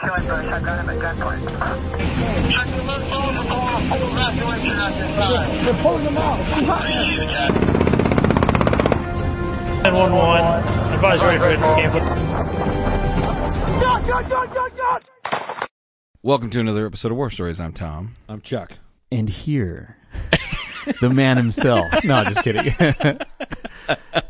killing brush. I got him at gunpoint. Check the left phone for calling a full evacuation at this time. They're pulling them out. 911. Advise ready for camp. God, God, God, God, God! Welcome to another episode of War Stories. I'm Tom. I'm Chuck. And here, the man himself. No, just kidding.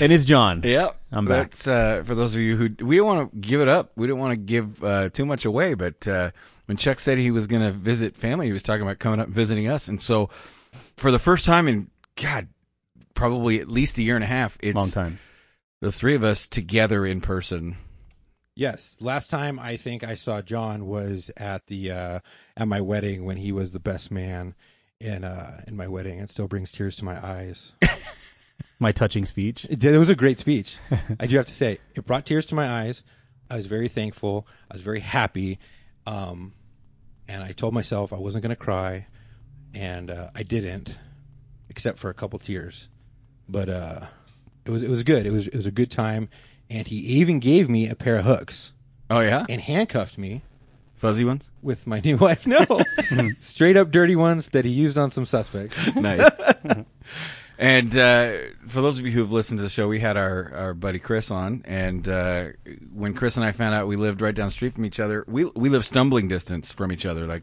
and it's John. Yep, I'm back. That's, uh, for those of you who we don't want to give it up. We don't want to give uh, too much away. But uh, when Chuck said he was going to visit family, he was talking about coming up and visiting us. And so, for the first time in God, probably at least a year and a half, it's Long time. the three of us together in person. Yes, last time I think I saw John was at the uh, at my wedding when he was the best man in uh, in my wedding. It still brings tears to my eyes. My touching speech. It, it was a great speech. I do have to say, it brought tears to my eyes. I was very thankful. I was very happy, um, and I told myself I wasn't going to cry, and uh, I didn't, except for a couple tears. But uh, it was it was good. It was it was a good time, and he even gave me a pair of hooks Oh yeah, and handcuffed me fuzzy ones. with my new wife. No, straight up dirty ones that he used on some suspects. nice. and uh, for those of you who have listened to the show, we had our, our buddy Chris on, and uh, when Chris and I found out we lived right down the street from each other, we we live stumbling distance from each other. Like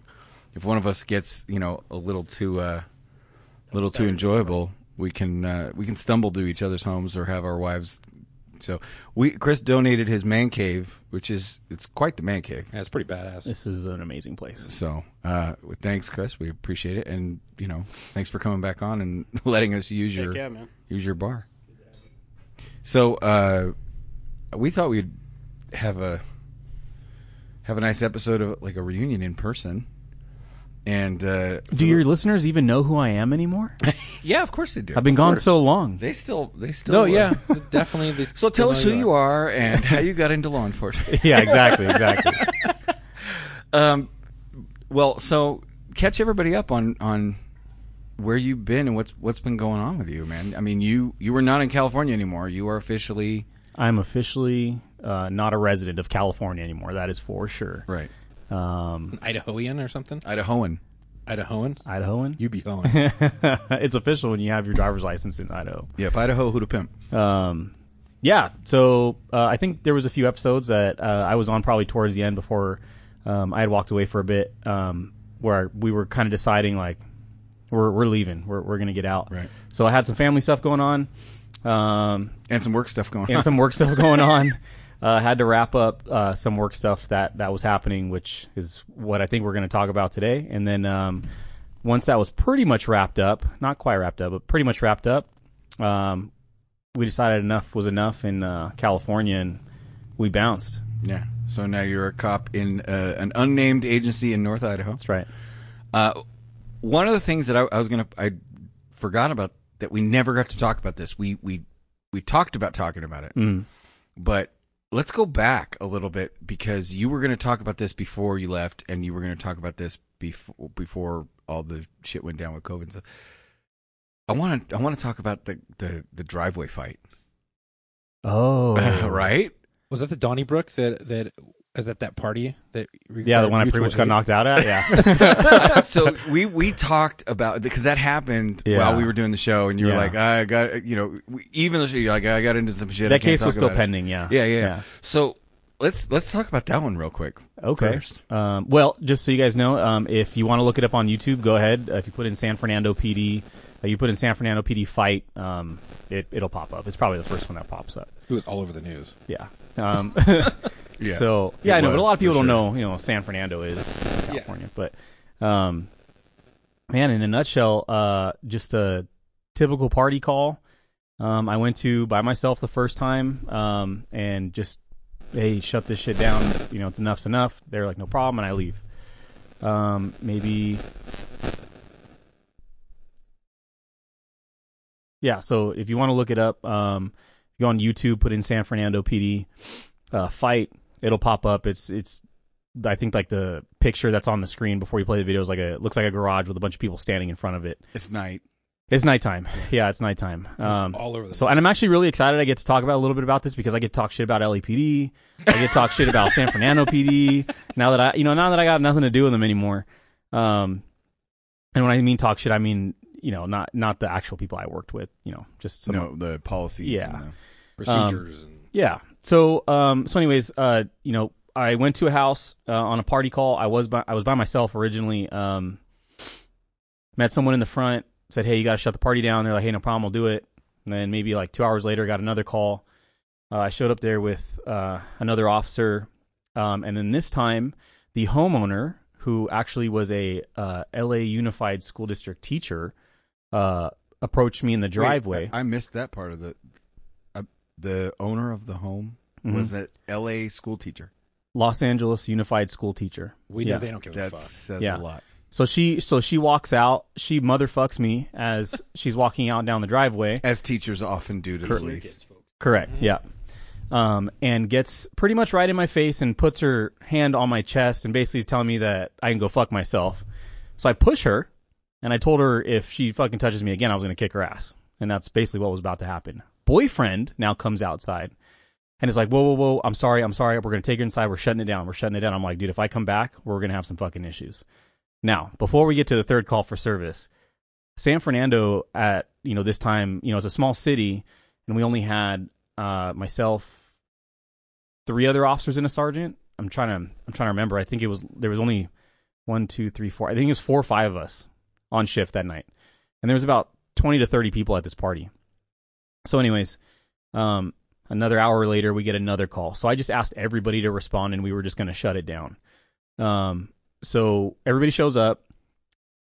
if one of us gets you know a little too uh, little too enjoyable, we can uh, we can stumble to each other's homes or have our wives. So we Chris donated his man cave, which is it's quite the man cave. Yeah, it's pretty badass. This is an amazing place. So, uh, thanks, Chris. We appreciate it, and you know, thanks for coming back on and letting us use your yeah, man. use your bar. So, uh, we thought we'd have a have a nice episode of like a reunion in person, and uh, Do your listeners even know who I am anymore? yeah, of course they do. I've been Of gone course. so long. They still they still no, uh, yeah, definitely. they So tell us who you are and how you got into law enforcement. yeah, exactly, exactly. Um, well, so catch everybody up on on where you've been and what's what's been going on with you, man. I mean, you you were not in California anymore. You are officially I'm officially uh, not a resident of California anymore. That is for sure. right Um, Idahoan or something. Idahoan. Idahoan. Idahoan. You be hoeing. it's official when you have your driver's license in Idaho. Yeah, if Idaho, who to pimp? Um, yeah. So uh, I think there was a few episodes that uh, I was on probably towards the end before um, I had walked away for a bit, um, where we were kind of deciding like we're we're leaving, we're we're gonna get out. Right. So I had some family stuff going on, um, And some work stuff going on. and on. some work stuff going on. Uh, had to wrap up uh, some work stuff that that was happening, which is what I think we're going to talk about today. And then um, once that was pretty much wrapped up, not quite wrapped up, but pretty much wrapped up, um, we decided enough was enough in uh, California, and we bounced. yeah. So now you're a cop in uh, an unnamed agency in North Idaho. That's right. Uh, one of the things that I, I was gonna I forgot about that we never got to talk about this. We we we talked about talking about it, Mm. but let's go back a little bit because you were going to talk about this before you left, and you were going to talk about this before before all the shit went down with COVID and stuff. I want to I want to talk about the the the driveway fight, Oh, right? Was that the Donnybrook that that is at that party that? Yeah, the one I pretty much got knocked out at. Yeah. so we we talked about because that happened Yeah. while we were doing the show, and you were like, I got you know, we, even though you're like, I got into some shit. I that can't case was still pending. Yeah. Yeah, yeah, yeah. So let's let's talk about that one real quick. Okay. First. Um, well, just so you guys know, um, if you want to look it up on YouTube, go ahead. Uh, if you put in San Fernando PD, uh, you put in San Fernando PD fight, um, it, it'll pop up. It's probably the first one that pops up. It was all over the news. Yeah. Um, Yeah. So yeah, I know, but a lot of people don't know. You know, San Fernando is California, but um, man, in a nutshell, uh, just a typical party call. Um, I went to by myself the first time, um, and just hey, shut this shit down. You know, it's enough's enough. They're like, no problem, and I leave. Um, maybe. Yeah, so if you want to look it up, um, go on YouTube, put in San Fernando PD uh, fight, it'll pop up. It's it's I think like the picture that's on the screen before you play the video is like a it looks like a garage with a bunch of people standing in front of it. It's night. It's nighttime. Yeah, it's nighttime. Um, all over the so, and I'm actually really excited. I get to talk about a little bit about this because I get to talk shit about LAPD. I get to talk shit about San Fernando PD. Now that I, you know, now that I got nothing to do with them anymore. Um, and when I mean talk shit, I mean you know not not the actual people I worked with. You know, just some, no, the policies. Yeah. and the- procedures. and yeah. So, um, so anyways, uh, you know, I went to a house uh, on a party call. I was by I was by myself originally. Um, met someone in the front. Said, "Hey, you got to shut the party down." They're like, "Hey, no problem, we'll do it." And then maybe like two hours later, got another call. Uh, I showed up there with uh, another officer, um, and then this time, the homeowner, who actually was a uh, LA Unified School District teacher, uh, approached me in the driveway. I, I missed that part of the. The owner of the home Mhm. was that L.A. school teacher. Los Angeles Unified School teacher. we Yeah. know they don't give a That fuck. says Yeah. a lot. So she so she walks out. She motherfucks me as she's walking out down the driveway. As teachers often do to the police. Correct. Yeah. Um, and gets pretty much right in my face and puts her hand on my chest and basically is telling me that I can go fuck myself. So I push her and I told her if she fucking touches me again, I was going to kick her ass. And that's basically what was about to happen. Boyfriend now comes outside and is like, whoa, whoa, whoa, I'm sorry, I'm sorry. We're to take her inside. We're shutting it down. We're shutting it down. I'm like, dude, if I come back, we're to have some fucking issues. Now, before we get to the third call for service, San Fernando at, you know, this time, you know, it's a small city and we only had uh, myself, three other officers and a sergeant. I'm trying to I'm trying to remember. I think it was there was only one, two, three, four. I think it was four or five of us on shift that night, and there was about twenty to thirty people at this party. So, anyways, um, another hour later, we get another call. So I just asked everybody to respond, and we were just going to shut it down. Um, so everybody shows up.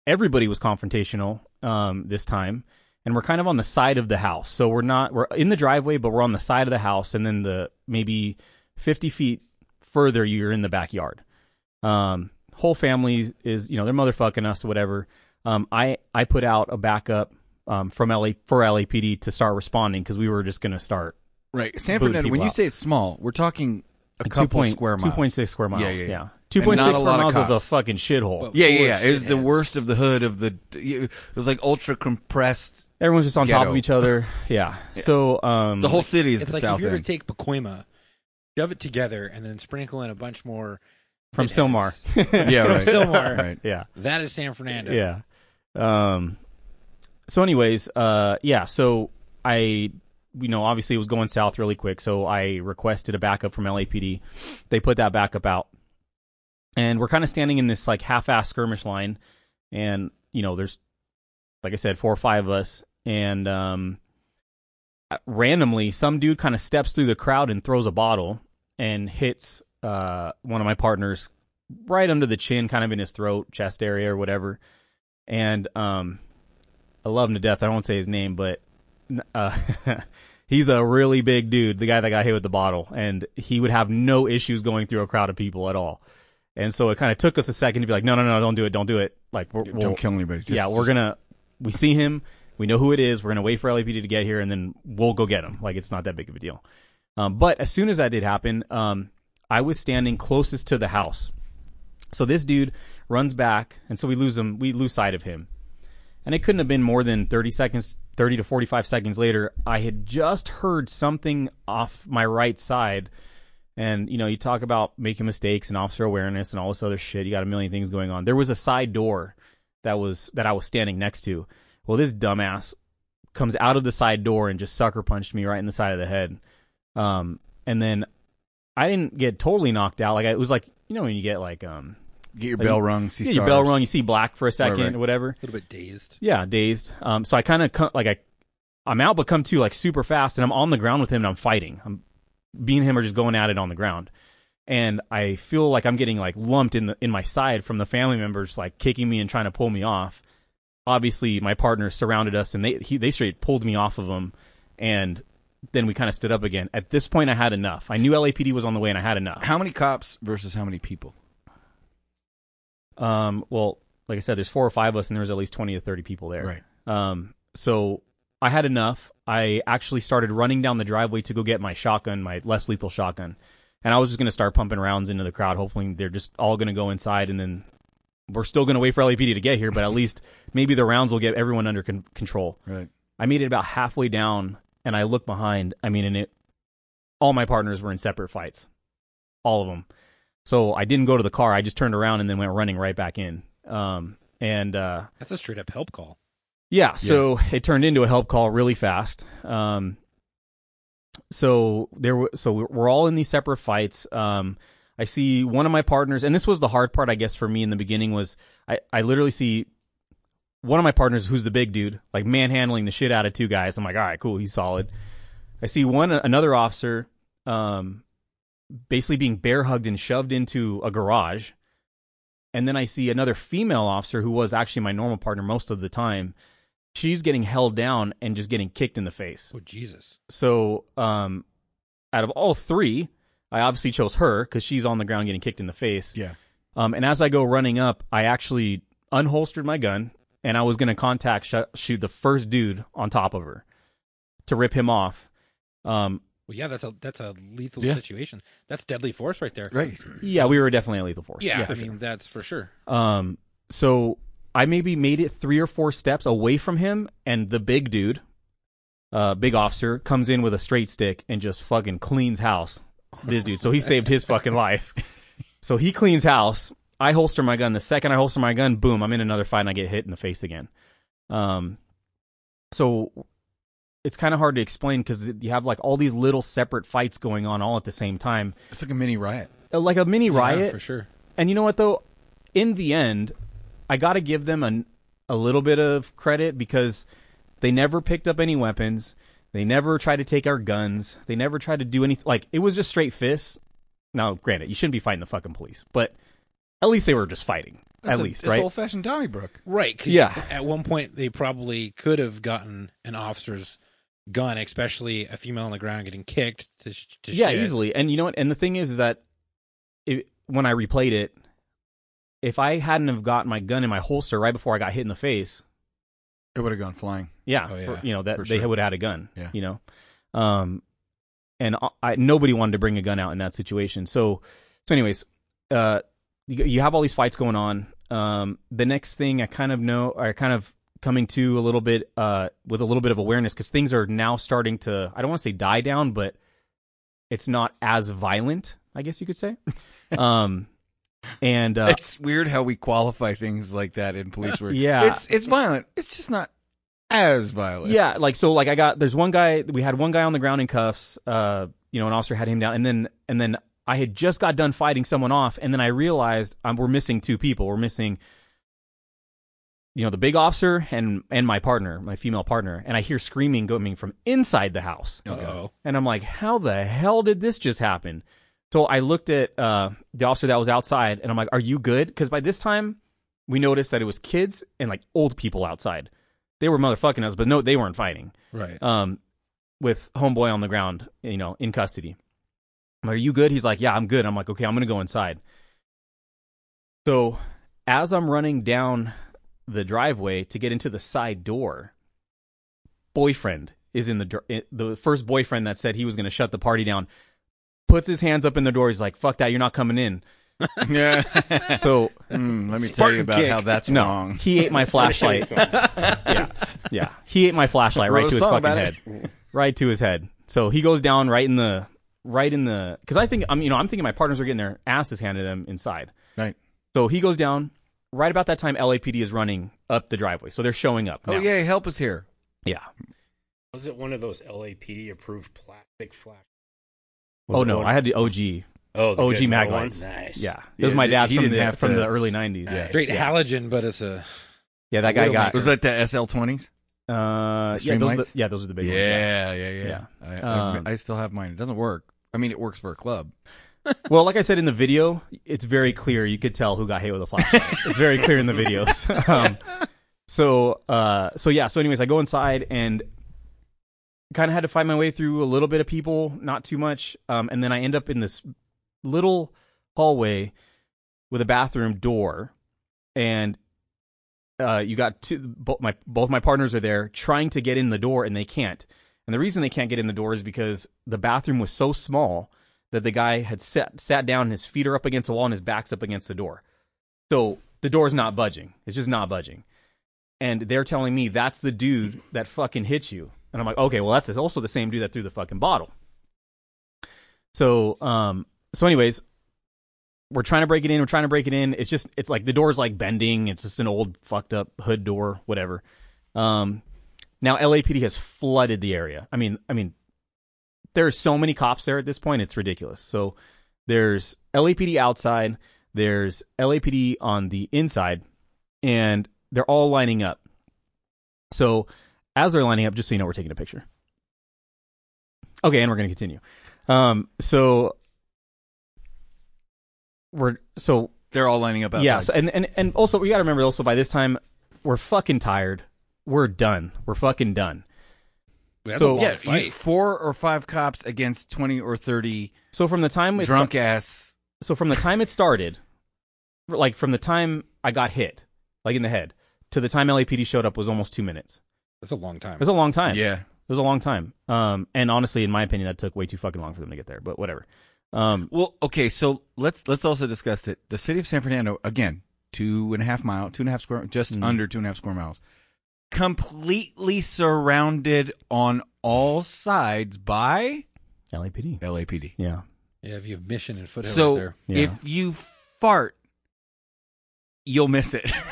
Everybody was confrontational um, this time and we're kind of on the side of the house. So we're not we're in the driveway, but we're on the side of the house, and then the maybe fifty feet further, you're in the backyard. Um, whole family is you know they're motherfucking us whatever. Um, I I put out a backup um, from LA for LAPD to start responding because we were just gonna start Right. San Booting Fernando, when people you out. say it's small, we're talking a like couple 2. square miles. two point six square miles. Yeah, Yeah, yeah, yeah. two And point not six a square lot of miles of a cops. fucking shithole. But- Yeah, yeah, Four yeah. It was the worst of the hood of the. It was like ultra compressed. Everyone's just on top Ghetto. of each other. Yeah. So um, The whole city is It's the like south if you were to end. take Pacoima, shove it together, and then sprinkle in a bunch more from shitheads. Sylmar. yeah, right. Sylmar. right. yeah. That is San Fernando. Yeah. Um. So, anyways, uh, yeah. So I, you know, obviously it was going south really quick. So I requested a backup from LAPD. They put that backup out, and we're kind of standing in this like half-ass skirmish line, and you know, there's, like I said, four or five of us, and um, randomly some dude kind of steps through the crowd and throws a bottle and hits uh one of my partners right under the chin, kind of in his throat, chest area, or whatever. And um, I love him to death. I won't say his name, but uh, he's a really big dude. The guy that got hit with the bottle, and he would have no issues going through a crowd of people at all. And so it kind of took us a second to be like, no, no, no, don't do it, don't do it. Like, we're, we'll, Don't kill anybody. Just, yeah, we're just- gonna. We see him. We know who it is. We're gonna wait for LAPD to get here, and then we'll go get him. Like it's not that big of a deal. Um, but as soon as that did happen, um, I was standing closest to the house. So this dude runs back, and so we lose him. We lose sight of him, and it couldn't have been more than thirty seconds, thirty to forty-five seconds later. I had just heard something off my right side. And you know, you talk about making mistakes and officer awareness and all this other shit. You got a million things going on. There was a side door that was that I was standing next to. Well, this dumbass comes out of the side door and just sucker punched me right in the side of the head. Um, and then I didn't get totally knocked out. Like I, it was like you know when you get like um, Get your like, bell rung. See yeah, your bell rung, you see black for a second right. or whatever. A little bit dazed. Yeah, dazed. Um, so I kind of like I, I'm out, but come to like super fast, and I'm on the ground with him, and I'm fighting. I'm me and him are just going at it on the ground, and I feel like I'm getting like lumped in the in my side from the family members like kicking me and trying to pull me off. Obviously, my partner surrounded us, and they he, they straight pulled me off of him, and then we kind of stood up again. At this point, I had enough. I knew LAPD was on the way, and I had enough. How many cops versus how many people? Um, well, like I said, there's four or five of us, and there was at least twenty to thirty people there. Right. Um, so I had enough. I actually started running down the driveway to go get my shotgun, my less lethal shotgun, and I was just gonna start pumping rounds into the crowd. Hopefully, they're just all gonna go inside, and then we're still going to wait for LAPD to get here, but at least maybe the rounds will get everyone under con- control. Right. I made it about halfway down, and I looked behind. I mean, and it, all my partners were in separate fights, all of them. So I didn't go to the car. I just turned around and then went running right back in. Um, and uh, That's a straight up help call. yeah, so it turned into a help call really fast. Um, so there, were, so we're all in these separate fights. Um, I see one of my partners, and this was the hard part, I guess, for me in the beginning was I, I literally see one of my partners, who's the big dude, like manhandling the shit out of two guys. I'm like, all right, cool, he's solid. I see one another officer, um, basically being bear hugged and shoved into a garage. And then I see another female officer who was actually my normal partner most of the time. She's getting held down and just getting kicked in the face. Oh Jesus! So, um, out of all three, I obviously chose her because she's on the ground getting kicked in the face. Yeah. Um, and as I go running up, I actually unholstered my gun and I was going to contact sh- shoot the first dude on top of her to rip him off. Um, Well, yeah, that's a that's a lethal Yeah. situation. That's deadly force right there. Right. yeah, we were definitely a lethal force. Yeah, for I sure. mean that's for sure. Um, so I maybe made it three or four steps away from him, and the big dude, uh, big officer, comes in with a straight stick and just fucking cleans house. This dude, so he saved his fucking life. So he cleans house. I holster my gun. The second I holster my gun, boom, I'm in another fight and I get hit in the face again. Um, so it's kind of hard to explain because you have like all these little separate fights going on all at the same time, It's like a mini riot. Uh, like a mini Yeah, riot. for sure. And you know what though? In the end, I got to give them a a little bit of credit because they never picked up any weapons. They never tried to take our guns. They never tried to do anything. Like it was just straight fists. Now, granted, you shouldn't be fighting the fucking police, but at least they were just fighting. That's at a- least, it's right? old fashioned Donnybrook. Right. 'cause Yeah. At one point, they probably could have gotten an officer's gun, especially a female on the ground getting kicked to, to yeah, shit. easily. And you know what? And the thing is, is that it, when I replayed it, if I hadn't have got my gun in my holster right before I got hit in the face, It would have gone flying. Yeah, Oh, yeah. for- you know that they sure. would have had a gun. Yeah. you know, um, and I, I nobody wanted to bring a gun out in that situation. So, so anyways, uh, you, you have all these fights going on. Um, the next thing I kind of know, or kind of coming to a little bit, uh, with a little bit of awareness because things are now starting to. I don't want to say die down, but it's not as violent. I guess you could say. um, and uh, it's weird how we qualify things like that in police work. Yeah. It's it's violent. It's just not as violent. Yeah, like so like I got there's one guy we had one guy on the ground in cuffs, uh, you know, an officer had him down and then and then I had just got done fighting someone off and then I realized um, we're missing two people. We're missing you know, the big officer and and my partner, my female partner, and I hear screaming coming from inside the house. Uh-oh. And I'm like, how the hell did this just happen? So I looked at uh, the officer that was outside, and I'm like, are you good? Because by this time, we noticed that it was kids and like old people outside. They were motherfucking us, but no, they weren't fighting. Right. Um, with homeboy on the ground, you know, in custody. I'm like, are you good? He's like, yeah, I'm good. I'm like, okay, I'm gonna go inside. So as I'm running down the driveway to get into the side door, boyfriend is in the dr- the first boyfriend that said he was going to shut the party down puts his hands up in the door he's like fuck that you're not coming in Yeah. so Mm, let me tell you about kick. how that's no wrong. he ate my flashlight yeah yeah he ate my flashlight right to his fucking head it. right to his head so he goes down right in the right in the because i think i'm you know i'm thinking my partners are getting their asses handed to them inside Right. so he goes down right about that time lapd is running up the driveway so they're showing up Oh now. yeah, help us here. yeah Was it one of those LAPD approved plastic flash? oh no i had the og oh, the OG good mag lights. Nice. Yeah, it Yeah, was my he dad's from didn't the have from to- the early '90s. Nice. Straight yeah. halogen, but it's a Yeah, that guy got. Was that the SL20s? Uh, yeah, those are the, yeah, those are the big ones. Yeah. Yeah, yeah, yeah. I, Um, I, I still have mine. It doesn't work. I mean, it works for a club. Well, like I said in the video, it's very clear. You could tell who got hit with a flashlight. it's very clear in the videos. um, so, uh, so yeah. So, anyways, I go inside and kind of had to find my way through a little bit of people, not too much, um, and then I end up in this little hallway with a bathroom door, and uh, you got two, both my both my partners are there trying to get in the door and they can't. And the reason they can't get in the door is because the bathroom was so small that the guy had sat sat down, his feet are up against the wall and his back's up against the door. So the door's not budging. It's just not budging. And they're telling me that's the dude that fucking hit you. And I'm like, okay, well, that's also the same dude that threw the fucking bottle. So, um, so anyways, we're trying to break it in. We're trying to break it in. It's just, it's like the door's like bending. It's just an old fucked up hood door, whatever. Um, now LAPD has flooded the area. I mean, I mean, there are so many cops there at this point. It's ridiculous. So there's LAPD outside. There's LAPD on the inside, and they're all lining up. So as they're lining up, just so you know, we're taking a picture. Okay, and we're going to continue. Um, so we're so They're all lining up outside. yeah. So, and and and also we got to remember also by this time we're fucking tired. We're done. We're fucking done. That's So- a long yeah, you- four or five cops against twenty or thirty So from the time it's drunk ass. so from the time it started, like from the time I got hit, like in the head, to the time LAPD showed up was almost two minutes. That's a long time. It was a long time. Yeah, It was a long time. Um, and honestly, in my opinion, that took way too fucking long for them to get there. But whatever. Um, Well, okay, so let's let's also discuss that the city of San Fernando again, two and a half mile, two and a half square, just Mhm. under two and a half square miles, completely surrounded on all sides by LAPD. LAPD. Yeah. yeah, if you have Mission and Foothill So right there. Yeah. if you fart, you'll miss it.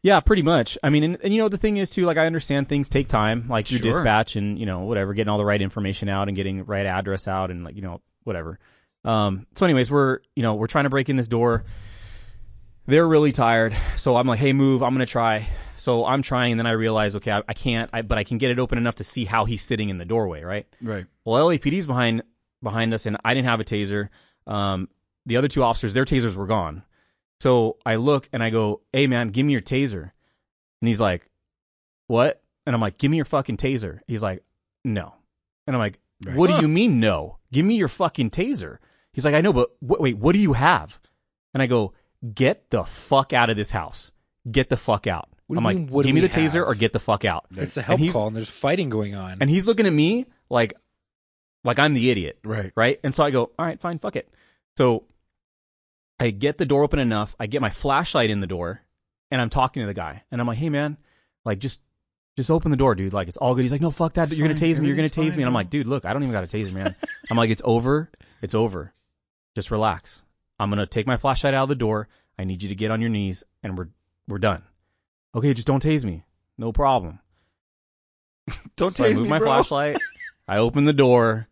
Yeah, pretty much. I mean, and, and you know the thing is too. Like I understand things take time, like through Sure. dispatch and you know whatever, getting all the right information out and getting the right address out and like you know whatever. Um. So, anyways, we're you know we're trying to break in this door. They're really tired, so I'm like, hey, move. I'm gonna try. So I'm trying, and then I realize, okay, I, I can't, I, but I can get it open enough to see how he's sitting in the doorway, right? right. Well, LAPD's behind behind us, and I didn't have a taser. Um, the other two officers, their tasers were gone. So I look and I go, "Hey, man, give me your taser." And he's like, "What?" And I'm like, "Give me your fucking taser." He's like, "No." And I'm like, Right. "What do you mean no? Give me your fucking taser." He's like, "I know, but wh- wait, what do you have?" And I go, "Get the fuck out of this house. Get the fuck out." What I'm like, mean, "Give me we the taser or get the fuck out." It's a And help he's- call, and there's fighting going on. And he's looking at me like, like I'm the idiot Right. right? And so I go, all right, fine, fuck it. So I get the door open enough. I get my flashlight in the door, and I'm talking to the guy, and I'm like, hey man, like just just open the door, dude. Like it's all good. He's like, no, fuck that. It's You're gonna tase me. You're gonna Everything's tase me. And I'm like, dude, look, I don't even got a taser, man. I'm like, it's over. It's over. Just relax. I'm gonna take my flashlight out of the door. I need you to get on your knees, and we're we're done. Okay, just don't tase me. No problem. Don't So I tase move me, my bro. flashlight. I open the door,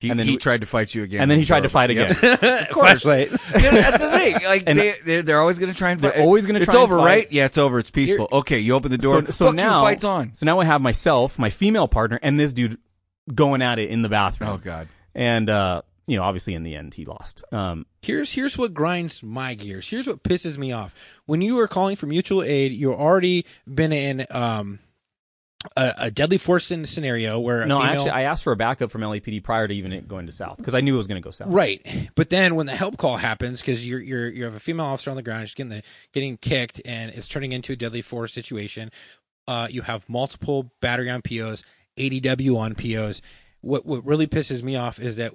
He, And then he we- tried to fight you again. and then he tried to fight Yep. again. Flashlight. Yeah, that's the thing. Like And- they, they, they're always going to try and They're always gonna It's and over, fight. right? Yeah, it's over. It's peaceful. okay, you open the door. So, so now you, fight's on. So now I have myself, my female partner, and this dude going at it in the bathroom. Oh God. And uh, you know, obviously in the end he lost. Um, Here's here's what grinds my gears. Here's what pisses me off. When you are calling for mutual aid, you've already been in um a, a deadly force in scenario where no, female, actually, I asked for a backup from LAPD prior to even it going to South because I knew it was going to go South. Right, but then when the help call happens, because you're you're you have a female officer on the ground, she's getting the getting kicked, and it's turning into a deadly force situation. Uh, you have multiple battery on POs, ADW on POs. What what really pisses me off is that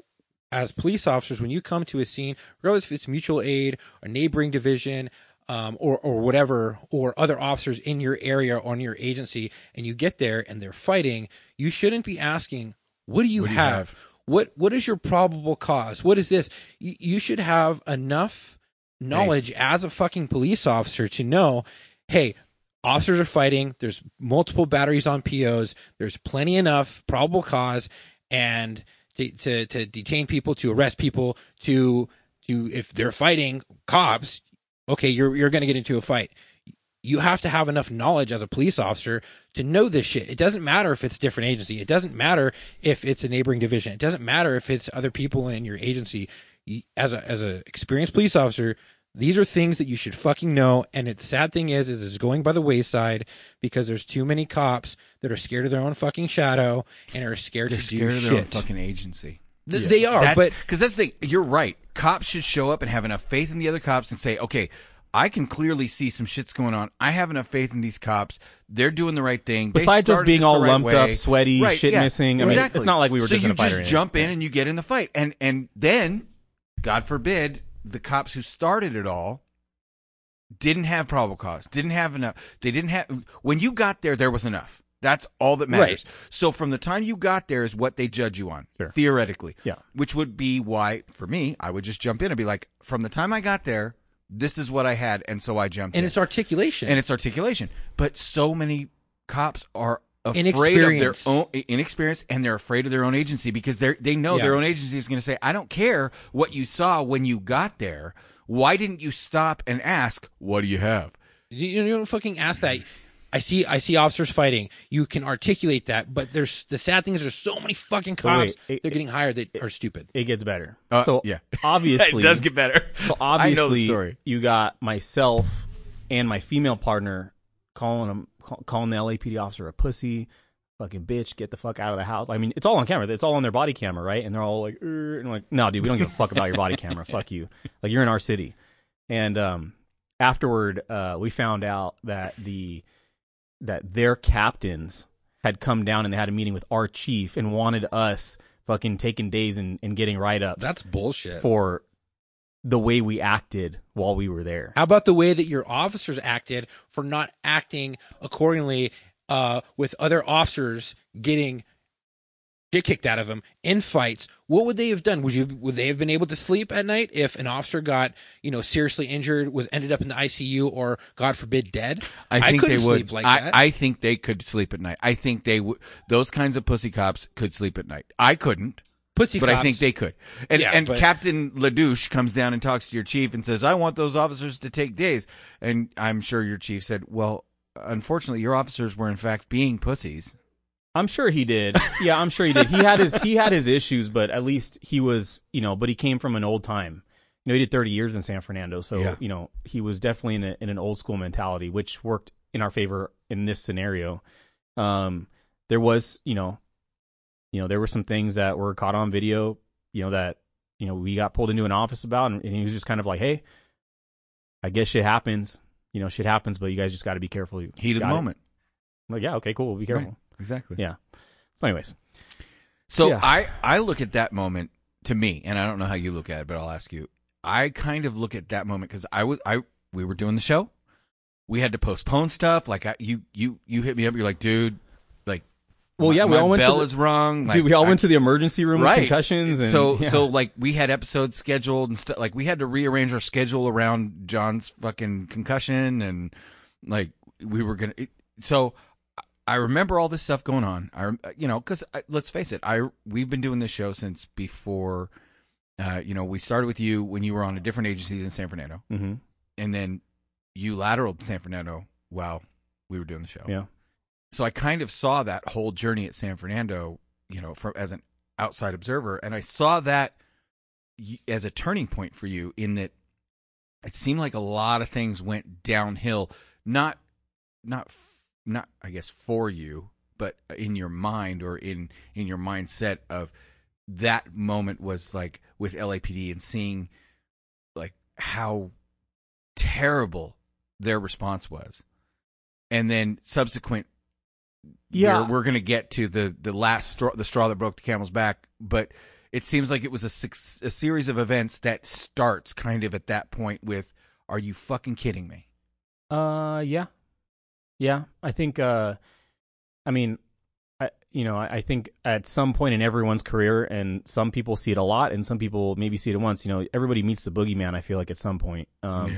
as police officers, when you come to a scene, regardless if it's mutual aid a neighboring division, um, or or whatever, or other officers in your area or in your agency, and you get there and they're fighting, you shouldn't be asking, "What do you, What do you have? have? What what is your probable cause? What is this? You, you should have enough knowledge as a fucking police officer to know, hey, officers are fighting. There's multiple batteries on POs. There's plenty enough probable cause, and to to, to detain people, to arrest people, to to if they're fighting cops, okay, you're you're going to get into a fight. You have to have enough knowledge as a police officer to know this shit. It doesn't matter if it's different agency. It doesn't matter if it's a neighboring division. It doesn't matter if it's other people in your agency. As a as a experienced police officer, these are things that you should fucking know. And its sad thing is, is it's going by the wayside because there's too many cops that are scared of their own fucking shadow and are scared They're to scared do of their own fucking agency. Th- They are, but because that's the thing. You're right. Cops should show up and have enough faith in the other cops and say, okay, I can clearly see some shit's going on. I have enough faith in these cops. They're doing the right thing. Besides us being this the all right lumped way. up, sweaty, Right, shit yeah, missing. I mean, exactly. it's not like we were so just in you a fight or just jump in and you get in the fight, and and then, God forbid, the cops who started it all didn't have probable cause, didn't have enough. They didn't have when you got there. There was enough. That's all that matters. Right. So from the time you got there is what they judge you on, Sure. theoretically. Yeah. Which would be why, for me, I would just jump in and be like, from the time I got there, this is what I had, and so I jumped and in. it's articulation. and it's articulation. But so many cops are afraid of their own inexperience, and they're afraid of their own agency because they they know Yeah. their own agency is going to say, "I don't care what you saw when you got there. Why didn't you stop and ask, what do you have?" You, you don't fucking ask that. I see. I see officers fighting. You can articulate that, but there's the sad thing is there's so many fucking But cops. wait, it- they're getting hired that are stupid. It gets better. Uh, so yeah. obviously it does get better. So I know the obviously, story. you got myself and my female partner calling him, call, calling the LAPD officer a pussy, fucking bitch, get the fuck out of the house. I mean, it's all on camera. It's all on their body camera, right? And they're all like, "Er," and I'm like, no, dude, we don't give a fuck about your body camera. Fuck you. Like you're in our city. And um, afterward, uh, we found out that the that their captains had come down and they had a meeting with our chief and wanted us fucking taking days and, and getting right up. That's bullshit. for the way we acted while we were there. How about the way that your officers acted for not acting accordingly uh, with other officers getting shit kicked out of them in fights? What would they have done? Would you would they have been able to sleep at night if an officer got you know seriously injured, was ended up in the ICU, or God forbid dead? I think couldn't they would. sleep like I, that. I think they could sleep at night. I think they would. Those kinds of pussy cops could sleep at night. I couldn't. Pussy but I think they could. And Yeah, and but- Captain Ladouche comes down and talks to your chief and says, "I want those officers to take days." And I'm sure your chief said, "Well, unfortunately, your officers were in fact being pussies." I'm sure he did. Yeah, I'm sure he did. He had his he had his issues, but at least he was, you know, but he came from an old time. You know, he did 30 years in San Fernando, so Yeah. you know, he was definitely in, a, in an old school mentality, which worked in our favor in this scenario. Um, there was, you know, you know, there were some things that were caught on video, you know, that you know we got pulled into an office about, and, and he was just kind of like, "Hey, I guess shit happens." You know, shit happens, but you guys just got to be careful. You Heat of the it. moment. I'm like, yeah, okay, cool. We'll be careful. Right. Exactly. Yeah. So, anyways, So Yeah. I I look at that moment to me, and I don't know how you look at it, but I'll ask you. I kind of look at that moment because I was I we were doing the show, we had to postpone stuff. Like I, you you you hit me up. You're like, dude, Well, my- yeah, we my all went to bell the- is wrong. dude, Like, we all I- went to the emergency room with concussions. And, so yeah. so like we had episodes scheduled and stuff. Like we had to rearrange our schedule around John's fucking concussion and like we were gonna. It, so I remember all this stuff going on. I you know because let's face it, I we've been doing this show since before. Uh, you know, we started with you when you were on a different agency than San Fernando, Mhm. and then you lateraled San Fernando while we were doing the show. yeah, So I kind of saw that whole journey at San Fernando, you know, from as an outside observer, and I saw that as a turning point for you in that it seemed like a lot of things went downhill, not not not I guess for you, but in your mind or in in your mindset of that moment was like with LAPD and seeing like how terrible their response was. And then subsequent Yeah. we're, we're going to get to the the last straw the straw that broke the camel's back, but it seems like it was a six, a series of events that starts kind of at that point with are you fucking kidding me? uh, yeah, yeah. I think, uh, I mean, I, you know, I, I think at some point in everyone's career, and some people see it a lot, and some people maybe see it once. You know, everybody meets the boogeyman. I feel like at some point. Um,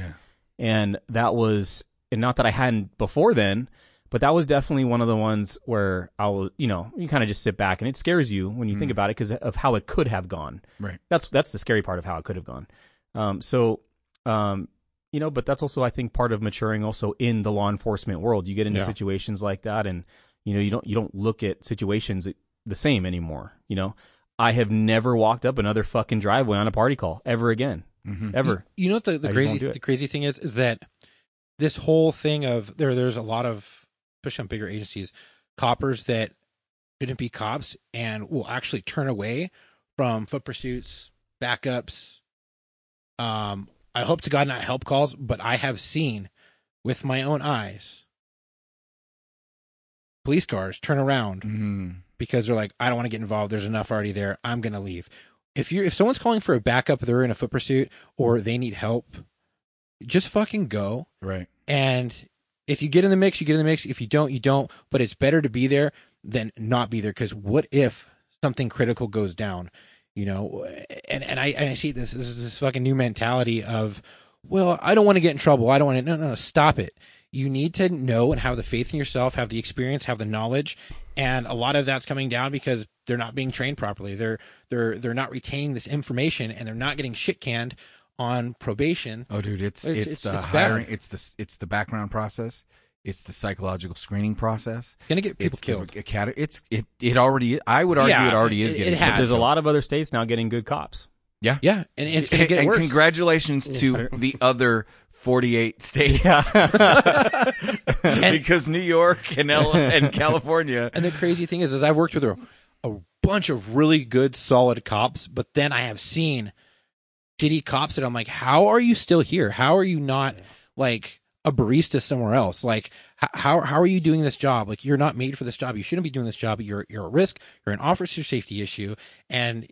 and that was and not that I hadn't before then, but that was definitely one of the ones where I will, you know, you kind of just sit back and it scares you when you think about it because of how it could have gone. Right. That's that's the scary part of how it could have gone. Um, so, um, you know, but that's also I think part of maturing also in the law enforcement world. You get into Yeah. situations like that, and you know, you don't you don't look at situations the same anymore. You know, I have never walked up another fucking driveway on a party call ever again, Mhm. ever. You know what the, the crazy won't do it. the crazy thing is is that this whole thing of there there's a lot of especially on bigger agencies coppers that shouldn't be cops and will actually turn away from foot pursuits backups um I hope to God not help calls but I have seen with my own eyes police cars turn around Mhm. because they're like, I don't want to get involved. There's enough already there. I'm gonna leave. If you if someone's calling for a backup, they're in a foot pursuit or they need help, just fucking go. Right. And if you get in the mix, you get in the mix. If you don't, you don't. But it's better to be there than not be there. Because what if something critical goes down? You know, and and I and I see this this is this fucking new mentality of, well, I don't want to get in trouble. I don't want to. No, no, no, stop it. You need to know and have the faith in yourself, have the experience, have the knowledge, and a lot of that's coming down because they're not being trained properly. They're they're they're not retaining this information, and they're not getting shit canned on probation. Oh, dude, it's It's- it's, it's- the it's bad. hiring, it's the it's the background process, it's the psychological screening process. Gonna get people it's killed. The, acad- it's it it already. I would argue Yeah, it already it- is it getting. has. killed. There's a lot of other states now getting good cops. Yeah. Yeah, and it's gonna and, get and worse. congratulations to the other 48 states because New York and L- and California. And the crazy thing is, is I've worked with a, a bunch of really good, solid cops, but then I have seen shitty cops that I'm like, how are you still here? How are you not like a barista somewhere else? Like, h- how how are you doing this job? Like, you're not made for this job. You shouldn't be doing this job. You're you're a risk. You're an officer safety issue, and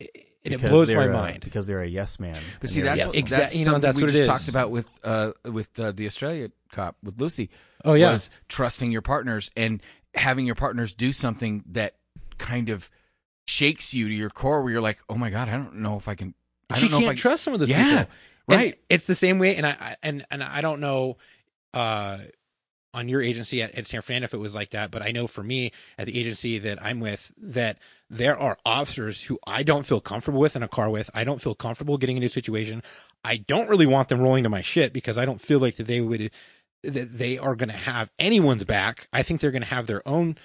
it, it blows my a- mind. because they're a yes man. But see, that's yes what, woman. that's you know, something that's we what it just talked about with uh with uh, the Australia cop with Lucy. Oh, yeah. was trusting your partners and having your partners do something that kind of shakes you to your core, where you're like, oh my god, I don't know if I can. I she don't can't I, trust some of those Yeah, people. And right. it's the same way, and I, I and and I don't know uh, on your agency at, at San Fernando if it was like that, but I know for me at the agency that I'm with that there are officers who I don't feel comfortable with in a car with. I don't feel comfortable getting into a situation. I don't really want them rolling to my shit because I don't feel like that they would that they are going to have anyone's back. I think they're going to have their own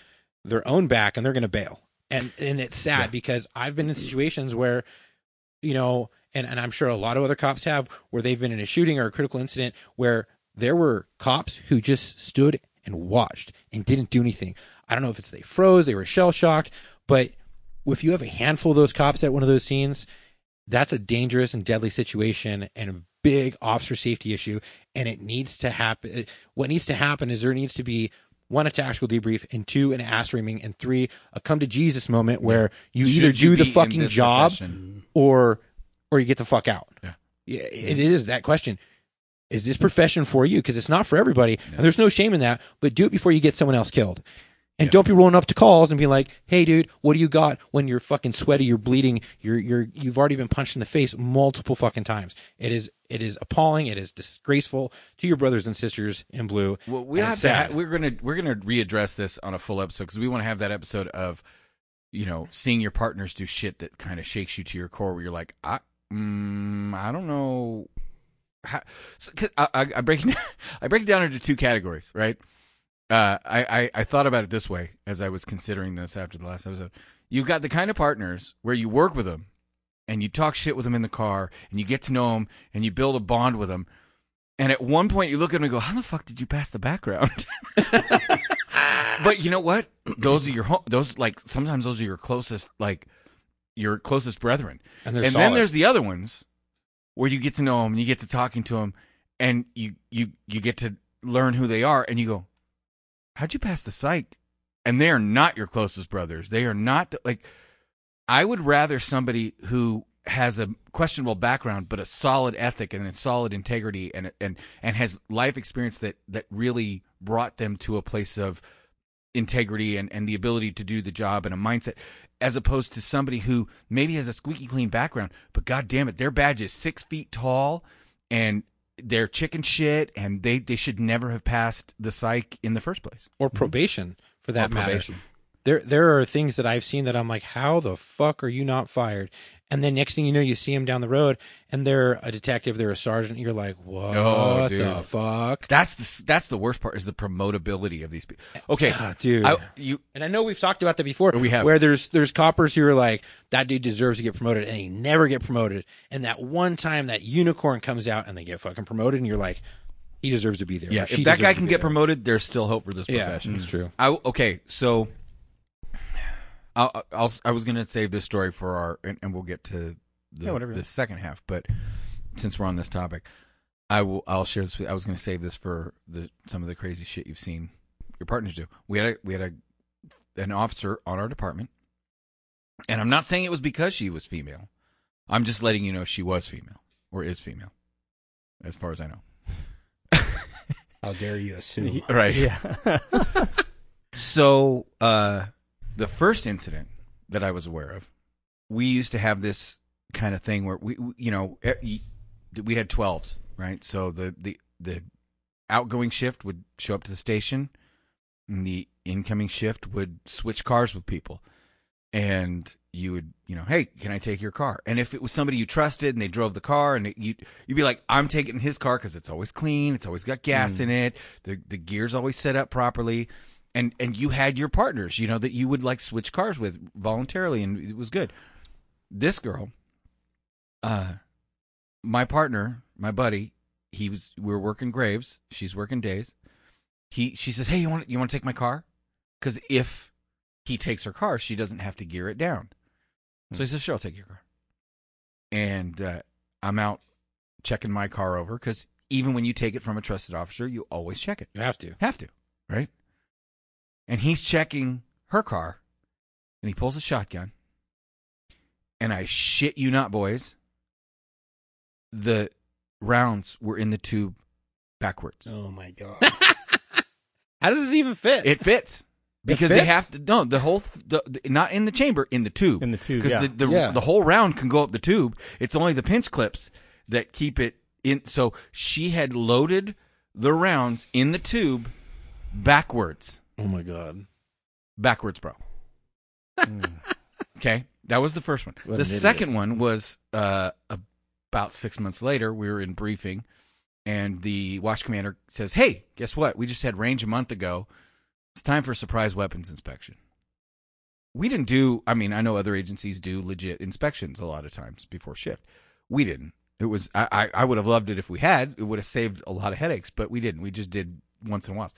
their own back and they're going to bail. And and it's sad because I've been in situations where you know, and, and I'm sure a lot of other cops have, where they've been in a shooting or a critical incident where there were cops who just stood and watched and didn't do anything. I don't know if it's they froze, they were shell shocked, but if you have a handful of those cops at one of those scenes, that's a dangerous and deadly situation and a big officer safety issue. And it needs to happen. What needs to happen is there needs to be one, a tactical debrief, and two, an ass reaming, and three, a come to Jesus moment where you Should either you do the fucking job profession? or or you get the fuck out. Yeah. Yeah, it is that question. Is this profession for you? Because it's not for everybody, and there's no shame in that. But do it before you get someone else killed, and Yeah. don't be rolling up to calls and be like, "Hey, dude, what do you got?" When you're fucking sweaty, you're bleeding, you're you're you've already been punched in the face multiple fucking times. It is it is appalling. It is disgraceful to your brothers and sisters in blue. Well, we have to, we're gonna we're gonna readdress this on a full episode because we want to have that episode of, you know, seeing your partners do shit that kind of shakes you to your core, where you're like, I, mm, I don't know. How, so, I, I, I break it, I break it down into two categories, right? Uh, I, I I thought about it this way as I was considering this after the last episode. You've got the kind of partners where you work with them, and you talk shit with them in the car, and you get to know them, and you build a bond with them. And at one point, you look at them and go, "How the fuck did you pass the background?" but you know what? Those are your home. Those like sometimes those are your closest, like your closest brethren. And and then there's the other ones where you get to know them, and you get to talking to them, and you you you get to learn who they are, and you go, "How'd you pass the psych?" And they are not your closest brothers. They are not like. I would rather somebody who has a questionable background but a solid ethic and a solid integrity and and and has life experience that that really brought them to a place of integrity and and the ability to do the job and a mindset as opposed to somebody who maybe has a squeaky clean background but god damn it their badge is six feet tall and they're chicken shit and they they should never have passed the psych in the first place or probation for that Or matter. probation. There there are things that I've seen that I'm like, how the fuck are you not fired? And then next thing you know, you see him down the road, and they're a detective, they're a sergeant. You're like, what Oh, the fuck, that's the that's the worst part is the promotability of these people okay Ah, dude? I, you and I know we've talked about that before. We have. where there's there's coppers who are like, that dude deserves to get promoted, and they never get promoted. And that one time that unicorn comes out and they get fucking promoted, and you're like, he deserves to be there. Yeah, if that guy can get there. promoted, there's still hope for this profession. Yeah, it's true. I, okay, so I'll, I'll, I was going to save this story for our, and, and we'll get to the, Yeah, whatever the second half. But since we're on this topic, I will. I'll share this. With, I was going to save this for the some of the crazy shit you've seen your partners do. We had a, we had a an officer on our department, and I'm not saying it was because she was female. I'm just letting you know she was female or is female. as far as I know. How dare you assume? Right. Yeah. So, uh, the first incident that I was aware of, we used to have this kind of thing where we, you know, we had 12s, right? So the, the, the outgoing shift would show up to the station and the incoming shift would switch cars with people. And you would, you know, hey, can I take your car? And if it was somebody you trusted and they drove the car and you, you'd be like, I'm taking his car because it's always clean. It's always got gas hmm. in it. The, the gear's always set up properly and and you had your partners, you know, that you would like switch cars with voluntarily, and it was good. This girl, uh, my partner, my buddy, he was we were working graves. She's working days. He she says, "Hey, you want you want to take my car? Because if he takes her car, she doesn't have to gear it down." So he says, "Sure, I'll take your car." And uh, I'm out checking my car over because even when you take it from a trusted officer, you always check it. You have to. Have to, right? And he's checking her car, and he pulls a shotgun. And I shit you not, boys. The rounds were in the tube backwards. Oh my god! How does it even fit? It fits because they fits? have to. No, the whole the, the- not in the chamber, in the tube. In the tube, because yeah. the the, Yeah. the whole round can go up the tube. It's only the pinch clips that keep it in. So she had loaded the rounds in the tube backwards. Oh my god. backwards, bro. okay, that was the first one. What the second one was uh, about six months later. We were in briefing, and the watch commander says, "Hey, guess what? We just had range a month ago. It's time for a surprise weapons inspection." We didn't do. I mean, I know other agencies do legit inspections a lot of times before shift. We didn't. It was. I. I, I would have loved it if we had. It would have saved a lot of headaches, but we didn't. We just did once in a while.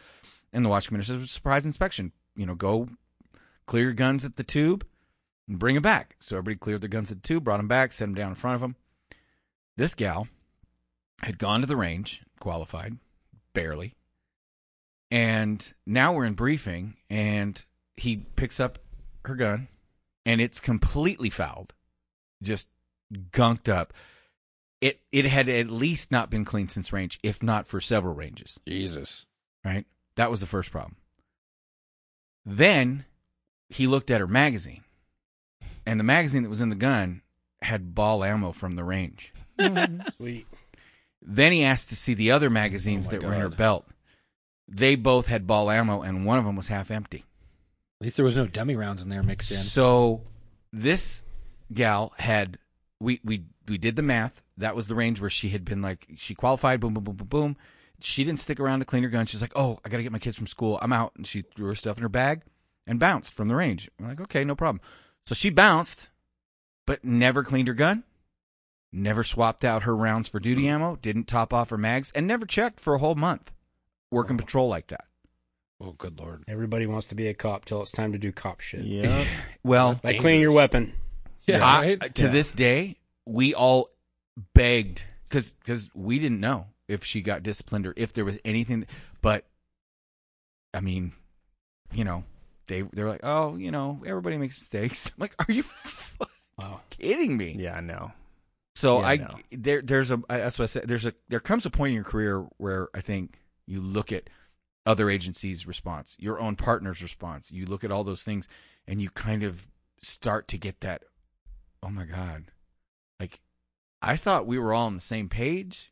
And the watch commander says, "Surprise inspection. You know, go clear your guns at the tube and bring them back. So everybody cleared their guns at the tube, brought them back, set them down in front of them. This gal had gone to the range, qualified, barely. And now we're in briefing, and he picks up her gun, and it's completely fouled, just gunked up. It it had at least not been cleaned since range, if not for several ranges Jesus. right? That was the first problem. Then he looked at her magazine, and the magazine that was in the gun had ball ammo from the range. Mm-hmm. Sweet. Then he asked to see the other magazines Oh my that were in her belt. They both had ball ammo, and one of them was half empty. At least there was no dummy rounds in there mixed in. So this gal had we we we did the math. That was the range where she had been like she qualified. Boom boom boom boom boom. She didn't stick around to clean her gun. She's like, oh, I got to get my kids from school. I'm out, and she threw her stuff in her bag and bounced from the range. I'm like, okay, no problem. So she bounced, but never cleaned her gun. Never swapped out her rounds for duty ammo. Didn't top off her mags, and never checked for a whole month. Working patrol like that. Oh, good lord. Everybody wants to be a cop till it's time to do cop shit. yeah. Well, Like clean your weapon. Yeah, I- right? to Yeah. this day, we all begged because because we didn't know if she got disciplined or if there was anything. But I mean, you know, they they're like, oh, you know, everybody makes mistakes. I'm like, are you Wow. kidding me? Yeah, I know. So Yeah, I no. there there's a that's what I said. There's a there comes a point in your career where I think you look at other agencies' response, your own partner's response. You look at all those things, and you kind of start to get that. Oh my god! Like I thought we were all on the same page.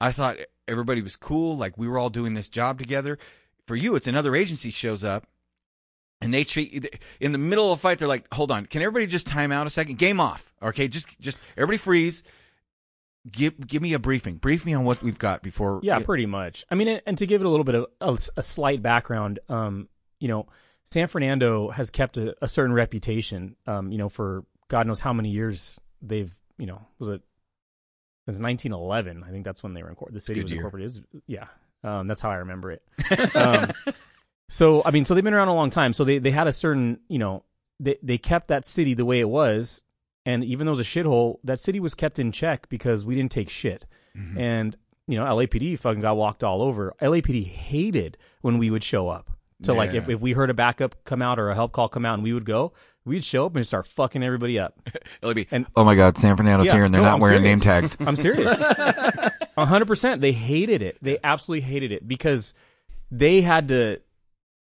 I thought everybody was cool. Like we were all doing this job together. For you, it's another agency shows up and they treat in the middle of a fight they're like hold on can everybody just time out a second game off okay just just everybody freeze give give me a briefing brief me on what we've got before Yeah, pretty much. I mean, and- and to give it a little bit of a, a slight background, um, you know, San Fernando has kept a, a certain reputation, um, you know, for God knows how many years they've, you know, was it since 1911? I think that's when they were in court. The city was year. incorporated. Is- Yeah, um, that's how I remember it. um, so I mean, so they've been around a long time. So they they had a certain, you know, they they kept that city the way it was, and even though it was a shithole, that city was kept in check because we didn't take shit. Mm-hmm. And you know, LAPD fucking got walked all over. LAPD hated when we would show up. So like if, if we heard a backup come out or a help call come out and we would go, we'd show up and start fucking everybody up. LAB. And- oh my god san fernando's Yeah, here and they're no, not I'm wearing serious. name tags I'm serious. Hundred percent. They hated it. They absolutely hated it because they had to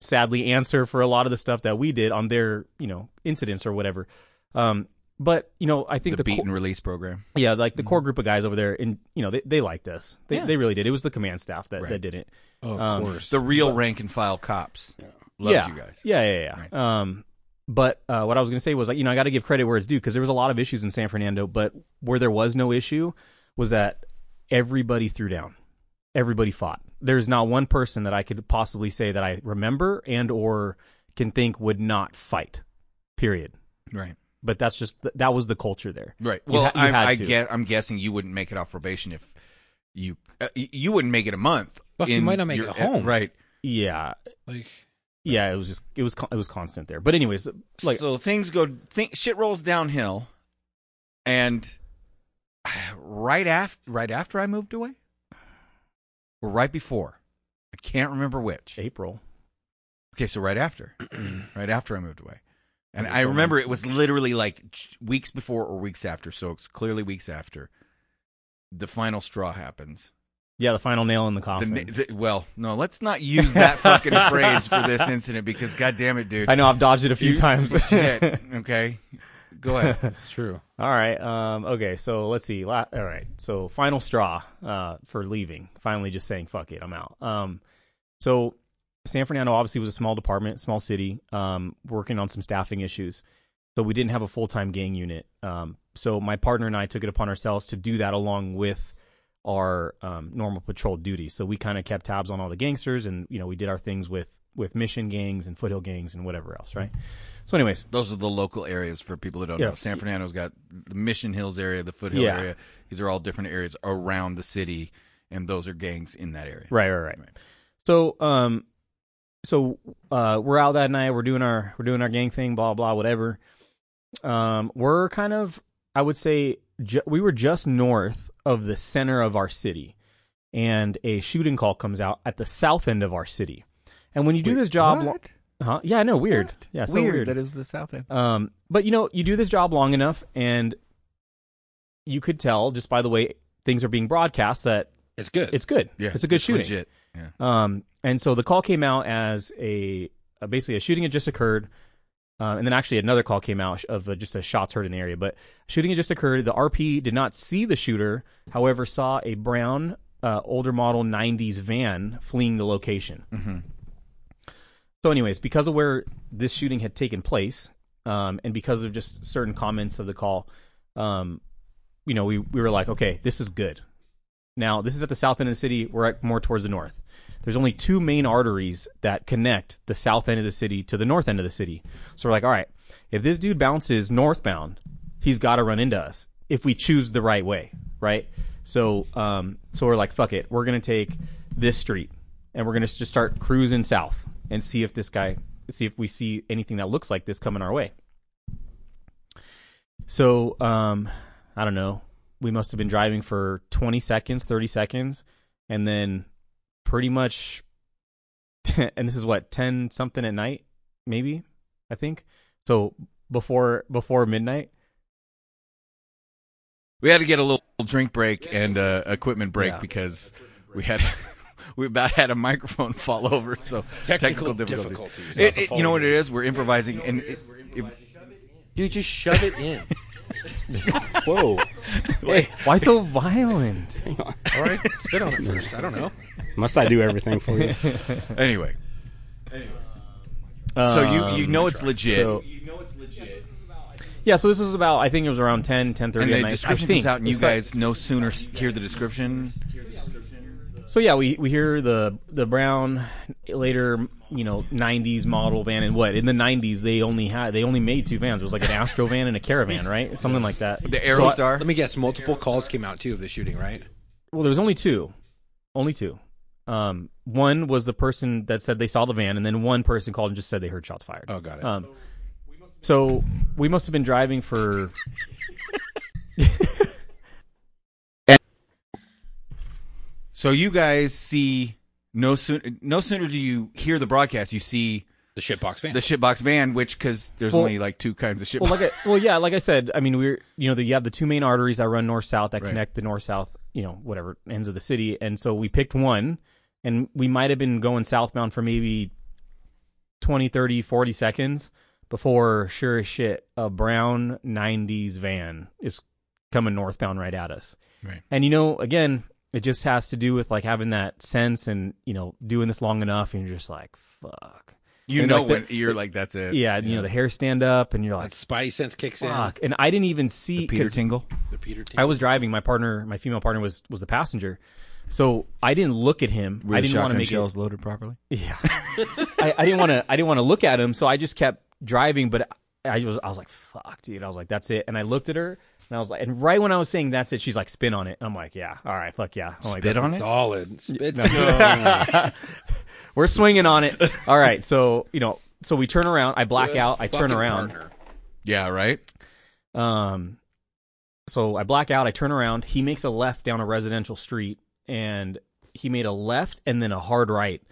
sadly answer for a lot of the stuff that we did on their, you know, incidents or whatever. Um, but you know, I think The, the, beat co- and release program. yeah, like the core group of guys over there, and you know, they, they liked us. They Yeah. they really did. It was the command staff that, that did it. Oh, of Um, course. The real rank and file cops. Loved yeah. you guys. Yeah, yeah, yeah. Um, but uh, what I was going to say was like, you know, I got to give credit where it's due because there was a lot of issues in San Fernando, but where there was no issue was that everybody threw down, everybody fought. There's not one person that I could possibly say that I remember and or can think would not fight. Period. Right. But that's just that was the culture there. Right. You Well, ha- you I, had I get. I'm guessing you wouldn't make it off probation if you uh, you wouldn't make it a month. Buck, you might not make your- it home. Right. Yeah, like yeah. It was just it was it was constant there. But anyways, like so things go think shit rolls downhill and right after right after I moved away or right before I can't remember which April. okay so right after right after I moved away and I remember it was literally like weeks before or weeks after so it's clearly weeks after the final straw happens Yeah, the final nail in the the, coffin. na- the, well no let's not use that fucking phrase for this incident because god damn it dude I know I've dodged it a few You- times. shit okay go ahead it's true. All right. Um, okay. So let's see. La- all right. So final straw uh, for leaving. Finally, just saying fuck it. I'm out. Um, so San Fernando obviously was a small department, small city, um, working on some staffing issues. So we didn't have a full time gang unit. Um, so my partner and I took it upon ourselves to do that along with our um, normal patrol duties. So we kind of kept tabs on all the gangsters, and you know we did our things with with mission gangs and foothill gangs and whatever else, right? So, anyways, Those are the local areas for people that don't Yeah. know. San Fernando's got the Mission Hills area, the Foothill Yeah. area. These are all different areas around the city, and those are gangs in that area. Right, right, right. Right. So, um, so uh, we're out that night. We're doing our we're doing our gang thing. Blah blah, whatever. Um, we're kind of, I would say, ju- we were just north of the center of our city, and a shooting call comes out at the south end of our city. And when you do this job, lo- What? huh? Yeah, I know, weird. Yeah, so weird, weird. that is the south end. Um, but you know, you do this job long enough, and you could tell just by the way things are being broadcast that It's good. it's good. Yeah, it's a good shooting. Legit. Yeah. Um, and so the call came out as a, uh basically a shooting had just occurred, uh, and then actually another call came out of uh, just a shots heard in the area. But shooting had just occurred. The RP did not see the shooter, however, saw a brown uh, older model '90s van fleeing the location. Mhm. So, anyways, because of where this shooting had taken place, um, and because of just certain comments of the call, um, you know, we we were like, okay, this is good. Now, this is at the south end of the city. We're at more towards the north. There's only two main arteries that connect the south end of the city to the north end of the city. So we're like, all right, if this dude bounces northbound, he's got to run into us if we choose the right way, right? So, um, so we're like, fuck it, we're gonna take this street and we're gonna just start cruising south and see if this guy, see if we see anything that looks like this coming our way. So, um, I don't know. We must have been driving for 20 seconds, 30 seconds, and then pretty much, and this is what 10 something at night, maybe I think. So before before midnight, We had to get a little drink break and uh, equipment break Yeah. because we had we about had a microphone fall over. So technical, Technical difficulties. difficulties. It, it- you know what it is? We're improvising, and it, if, Dude, just shove it in. Whoa. Hey, why so violent? All right, spit on it first. I don't know. Must I do everything for you? anyway, so you you Um, know it's legit. so- Yeah, so this was about I think it was around 10, 10 and at the night. description I think. comes out, and you It's like- guys no sooner s- hear the description. So yeah, we we hear the the brown later you know '90s model van and what in the '90s they only had they only made two vans. It was like an Astro van and a Caravan, right? Something like that. The So I- Aerostar. Let me guess. Multiple calls came out too of the shooting, right? well, there was only two, only two. Um, one was the person that said they saw the van, and then one person called and just said they heard shots fired. Oh, got it. Um, so we must have been driving for. so you guys see no sooner no sooner do you hear the broadcast, you see the shitbox van. the shitbox van, which because there's Well- only like two kinds of shitbox. Well, like I, well, yeah, like I said, I mean, we're you know, the, you have the two main arteries that run north south that Right. connect the north south you know, whatever ends of the city. And so we picked one, and we might have been going southbound for maybe 20, 30, 40 seconds before, sure as shit, a brown 90s van is coming northbound right at us. Right. And, you know, again, it just has to do with like having that sense and, you know, doing this long enough, and you're just like, fuck. You And know like the- when you're like that's it. Yeah, you know, the hair stand up, and you're That like, spidey sense kicks fuck. And I didn't even see The Peter 'cause- Tingle. The Peter. Tingle. I was driving. My partner, my female partner, was was the passenger. So I didn't look at him. Were I didn't want to shotgun make shells loaded properly? Yeah, I, I didn't want to. I didn't want to look at him. So I just kept driving. But I was I was like, "Fuck, dude." I was like, "That's it." And I looked at her, and I was like, and right when I was saying that's it, she's like, "Spin on it." And I'm like, "Yeah, all right, fuck yeah." I'm like, Spit on it. solid. Spits. We're swinging on it. All right, so you know, so we turn around. I black out. I turn around. partner. Yeah. Right. Um, so I black out. I turn around. He makes a left down a residential street, and he made a left and then a hard right.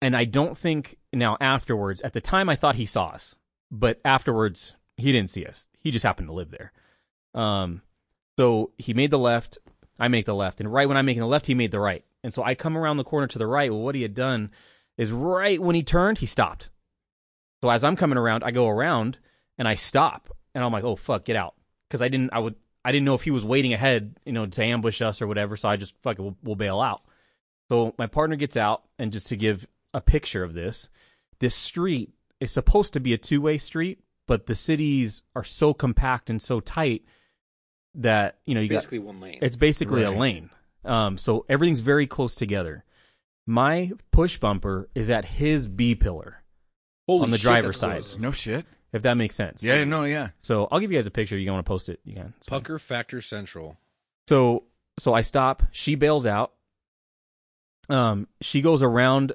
And I don't think now afterwards. At the time, I thought he saw us, but afterwards, he didn't see us. He just happened to live there. Um, so he made the left. I make the left, and right when I'm making the left, he made the right. And so I come around the corner to the right. Well, what he had done is right when he turned, he stopped. So as I'm coming around, I go around and I stop, and I'm like, "Oh fuck, get out!" Because I didn't, I would, I didn't know if he was waiting ahead, you know, to ambush us or whatever. So I just fuck it, we'll, we'll bail out. So my partner gets out, and just to give a picture of this, this street is supposed to be a two way street, but the cities are so compact and so tight that you know you got Basically one lane. it's basically a lane. Um, so everything's very close together. My push bumper is at his B pillar, Holy on the shit, driver's side. close. No shit. If that makes sense. Yeah. No. Yeah. So I'll give you guys a picture. You want to post it? You can. It's fine. Pucker Factor Central. So so I stop. She bails out. Um, she goes around.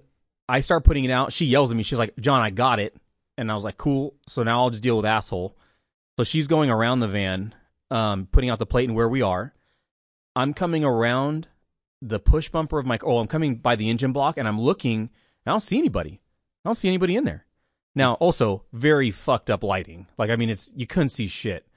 I start putting it out. She yells at me. She's like, "John, I got it." And I was like, "Cool." So now I'll just deal with asshole. So she's going around the van, um, putting out the plate and where we are. I'm coming around the push bumper of my. Oh, I'm coming by the engine block, and I'm looking. I don't see anybody. I don't see anybody in there. Now, also very fucked up lighting. Like, I mean, it's you couldn't see shit.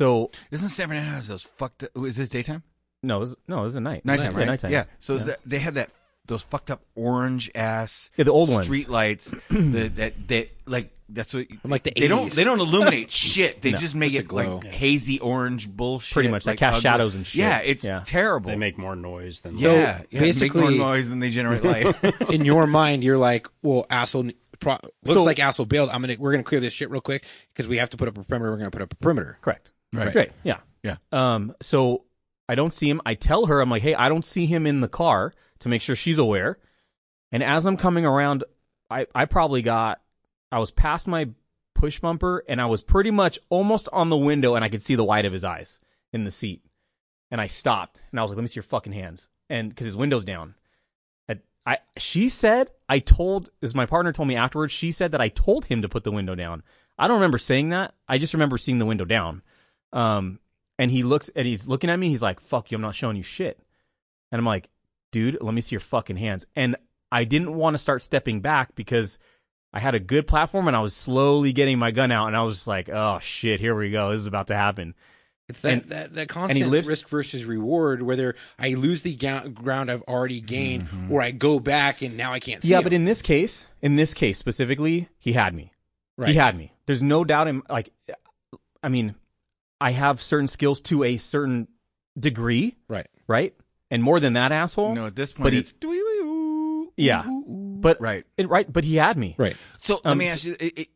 So Isn't San Fernando has those fucked? Up, is this daytime? no, it was, no, it was a night. Nighttime, Yeah, right? nighttime. Yeah. So Yeah. that they had that those fucked up orange ass Yeah, the old ones. street lights that that that like that's what From, like, the they don't they don't illuminate shit. They No, just make just it like glow. hazy orange bullshit. Pretty much, like cast ugly. shadows and shit. Yeah, it's Yeah. terrible. They make more noise than yeah, yeah, they make basically- more noise than they generate light. in your mind, you're like, well, asshole. Pro- looks So- like asshole bailed. I'm gonna we're gonna clear this shit real quick because we have to put up a perimeter. We're gonna put up a perimeter. Correct. Right. Great. Yeah. Yeah. Um. So I don't see him. I tell her, I'm like, hey, I don't see him in the car to make sure she's aware. And as I'm coming around, I I probably got, I was past my push bumper and I was pretty much almost on the window and I could see the white of his eyes in the seat. And I stopped and I was like, let me see your fucking hands. And because his window's down. I, she said I told as my partner told me afterwards, she said that I told him to put the window down. I don't remember saying that. I just remember seeing the window down. Um, and he looks and he's looking at me. He's like, "Fuck you! I'm not showing you shit." And I'm like, "Dude, let me see your fucking hands." And I didn't want to start stepping back because I had a good platform and I was slowly getting my gun out, and I was just like, "Oh shit, here we go. This is about to happen." It's that And- that, that constant lives- risk versus reward, whether I lose the ga- ground I've already gained, or I go back and now I can't see. yeah, him. but in this case, in this case specifically, he had me. right. He had me. There's no doubt in like I mean, I have certain skills to a certain degree, right. right? And more than that asshole. no, at this point But it's doo-wee-wee-oo, Yeah. But right. it, right, but he had me. Right. So let Um, me ask you: it, it,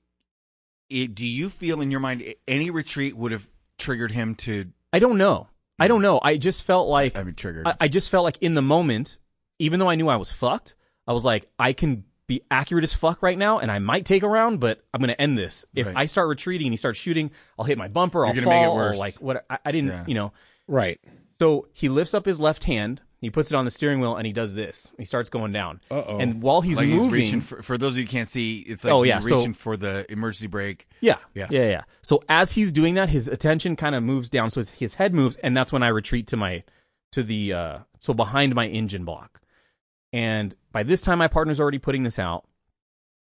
it, Do you feel in your mind any retreat would have triggered him to? I don't know. I don't hmm. know. I just felt like I mean, triggered. I, I just felt like in the moment, even though I knew I was fucked, I was like, I can be accurate as fuck right now, and I might take a round, but I'm gonna end this. If Right. I start retreating and he starts shooting, I'll hit my bumper, I'll You're fall, gonna make it or worse. like what? I, I didn't, Yeah. you know. Right. So he lifts up his left hand, he puts it on the steering wheel, and he does this. He starts going down. Uh-oh. And while he's like moving, he's reaching for, for those of you who can't see, it's like Oh, he's yeah, so- reaching for the emergency brake. Yeah. Yeah. Yeah. Yeah. So as he's doing that, his attention kind of moves down. So his, his head moves. And that's when I retreat to my, to the, uh, so behind my engine block. And by this time, my partner's already putting this out.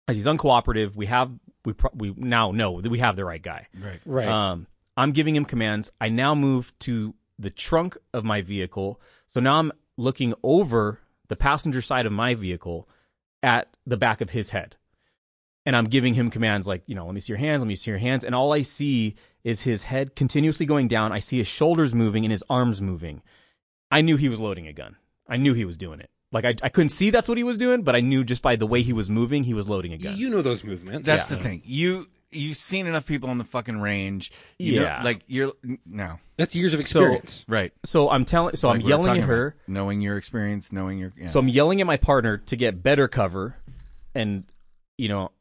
As he's uncooperative, we have, we, pro- we now know that we have the right guy. Right. Right. Um, I'm giving him commands. I now move to the trunk of my vehicle. So now I'm looking over the passenger side of my vehicle at the back of his head. And I'm giving him commands like, you know, let me see your hands, let me see your hands. And all I see is his head continuously going down. I see his shoulders moving and his arms moving. I knew he was loading a gun. I knew he was doing it. Like I, I couldn't see that's what he was doing, but I knew just by the way he was moving, he was loading a gun. You know those movements. That's the thing. You you've seen enough people on the fucking range. You know- Yeah. like you're no That's years of experience. right. so I'm telling, so Like I'm yelling at her. knowing your experience, knowing your. Yeah. So I'm yelling at my partner to get better cover, and you know,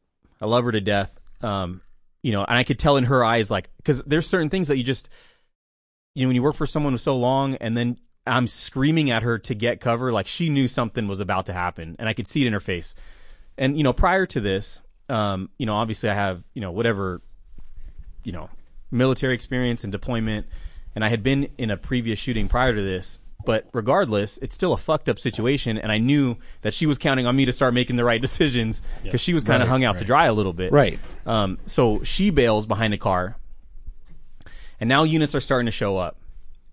I love her to death. Um, you know, and I could tell in her eyes, like, because there's certain things that you just, you know, when you work for someone so long, and then I'm screaming at her to get cover, like she knew something was about to happen, and I could see it in her face. And you know, prior to this, um, you know, obviously I have, you know, whatever, you know, military experience and deployment, and I had been in a previous shooting prior to this. But regardless, it's still a fucked up situation, and I knew that she was counting on me to start making the right decisions because she was kind of hung out to dry a little bit. Right. Um, so she bails behind a car, and now units are starting to show up,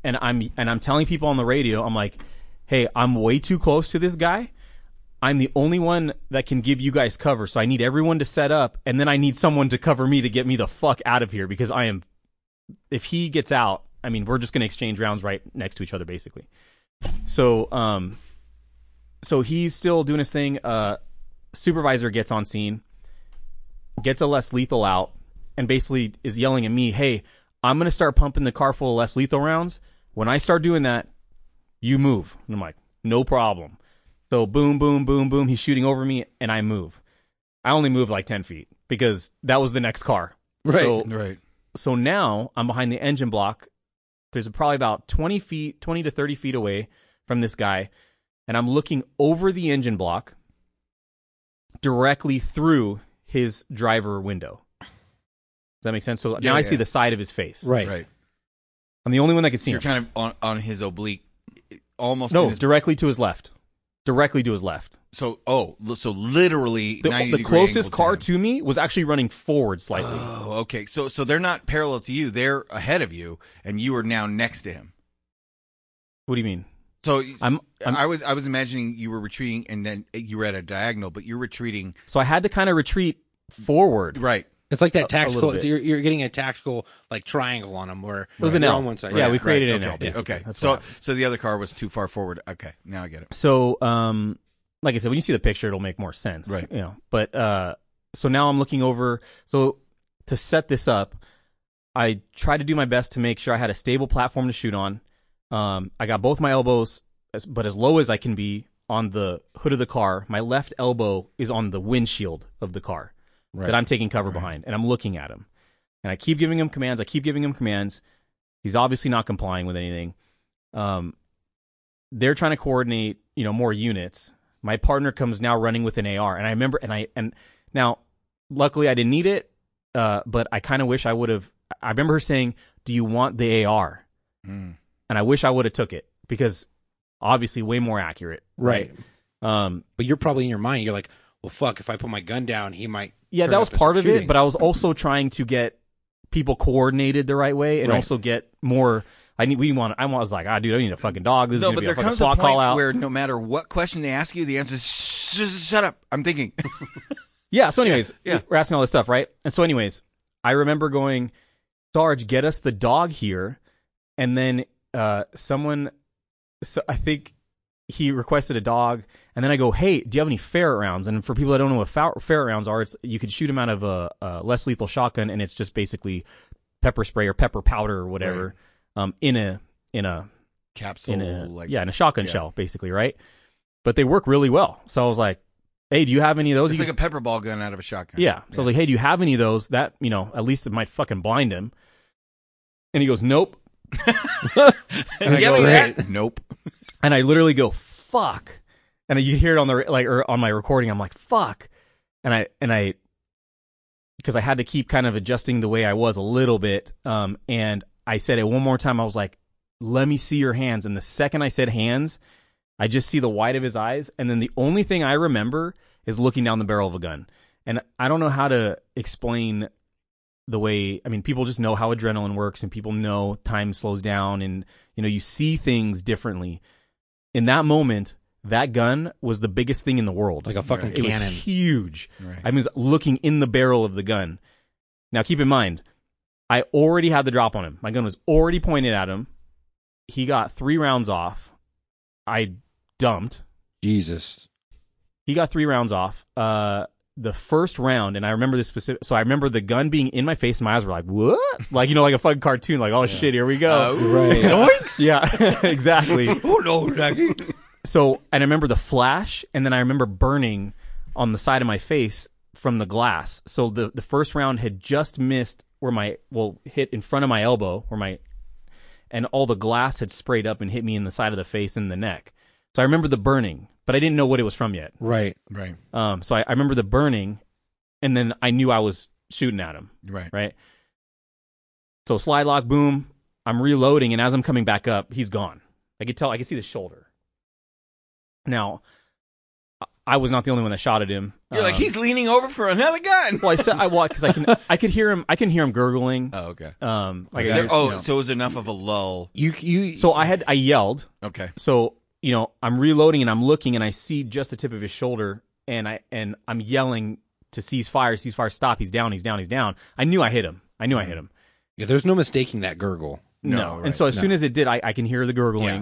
and I'm and I'm telling people on the radio, I'm like, hey, I'm way too close to this guy. I'm the only one that can give you guys cover, so I need everyone to set up, and then I need someone to cover me to get me the fuck out of here because I am. If he gets out, I mean, we're just going to exchange rounds right next to each other, basically. So, um, so he's still doing his thing. Uh, supervisor gets on scene, gets a less lethal out, and basically is yelling at me, "Hey, I'm going to start pumping the car full of less lethal rounds. When I start doing that, you move." And I'm like, "No problem." So boom, boom, boom, boom. He's shooting over me, and I move. I only moved like ten feet because that was the next car. Right. So, right. so now I'm behind the engine block. There's probably about 20 feet, 20 to 30 feet away from this guy, and I'm looking over the engine block directly through his driver window. Does that make sense? So Yeah, now I yeah. see the side of his face. Right. Right. I'm the only one that can So see you're him. kind of on on his oblique, almost. no, in his, directly to his left. Directly to his left. so oh, so literally The, 90 the closest car him. to me was actually running forward slightly. Oh, okay. So so they're not parallel to you. They're ahead of you, and you are now next to him. what do you mean? So I'm- I'm- I was I was imagining you were retreating, and then eh, you were at a diagonal, but you're retreating. So I had to kind of retreat forward. Right. It's like that tactical. little bit. You're, you're getting a tactical like triangle on them where It was an L. on one side. Yeah, Right. we created right. an okay. L. Basically. Okay. That's So so the other car was too far forward. Okay. Now I get it. So, um, like I said, when you see the picture, it'll make more sense, Right. You know, but uh, so now I'm looking over. So to set this up, I tried to do my best to make sure I had a stable platform to shoot on. Um, I got both my elbows, as, but as low as I can be on the hood of the car. My left elbow is on the windshield of the car Right. that I'm taking cover behind, and I'm looking at him. And I keep giving him commands. I keep giving him commands. He's obviously not complying with anything. Um, they're trying to coordinate, you know, more units. My partner comes now running with an AR, and I remember, and I and now, luckily I didn't need it, uh, but I kind of wish I would have. I remember her saying, "Do you want the AR?" Mm. And I wish I would have took it because obviously way more accurate. Right. Um, But you're probably in your mind. You're like, well, fuck. If I put my gun down, he might. yeah, that was part start of it, but I was also trying to get people coordinated the right way and Right. also get more. I need. We want. I was like, ah, dude, I need a fucking dog. This No, is but gonna there be a comes a point call out. where no matter what question they ask you, the answer is "Shh, just shut up. I'm thinking. Yeah. So, anyways, Yeah, yeah. we're asking all this stuff, right? And so, anyways, I remember going, Sarge, get us the dog here, and then uh, someone, so I think he requested a dog, and then I go, hey, do you have any ferret rounds? And for people that don't know what fer- ferret rounds are, it's you could shoot them out of a, a less lethal shotgun, and it's just basically pepper spray or pepper powder or whatever, um, in a in a Capsule, in a like yeah in a shotgun yeah. shell, basically, right? But they work really well. So I was like, hey, do you have any of those? It's You like a pepper ball gun out of a shotgun. yeah. So I was like, hey, do you have any of those? That, you know, at least it might fucking blind him. And he goes, nope. and I yeah, go, right. Nope. and I literally go, fuck. And you hear it on the, like, or on my recording, I'm like, fuck. And I, and I, because I had to keep kind of adjusting the way I was a little bit. Um, and I said it one more time. I was like, let me see your hands. And the second I said hands, I just see the white of his eyes. And then the only thing I remember is looking down the barrel of a gun. And I don't know how to explain the way I mean, people just know how adrenaline works, and people know time slows down, and you know you see things differently. In that moment, that gun was the biggest thing in the world, Like a fucking it cannon. was huge. Right. I was looking in the barrel of the gun. Now, keep in mind, I already had the drop on him. My gun was already pointed at him. He got three rounds off. I dumped. Jesus. He got three rounds off. Uh, the first round, and I remember this specific. So I remember the gun being in my face, and my eyes were like, "What?" Like you know, like a fucking cartoon. Like, "Oh shit, here we go." Right. Yoinks! Yeah, exactly. oh no, Nuggy. So, and I remember the flash, and then I remember burning on the side of my face from the glass. So the the first round had just missed where my well hit in front of my elbow, where my and all the glass had sprayed up and hit me in the side of the face and the neck. So I remember the burning, but I didn't know what it was from yet. Right. Right. Um, so I, I remember the burning, and then I knew I was shooting at him. Right. Right. So slide lock, boom. I'm reloading, and as I'm coming back up, he's gone. I could tell. I could see the shoulder. Now, I- I was not the only one that shot at him. You're like Um, he's leaning over for another gun. Well, I said I walked because I can. I could hear him. I can hear him gurgling. Oh, okay. Um, like There- I- oh, you know. so it was enough of a lull. You you so I had. I yelled. Okay. So you know, I'm reloading and I'm looking and I see just the tip of his shoulder and I and I'm yelling to cease fire, cease fire, stop. He's down. He's down. He's down. I knew I hit him. I knew I hit him. yeah, there's no mistaking that gurgle. No. No, And so as No. soon as it did, I, I can hear the gurgling. Yeah.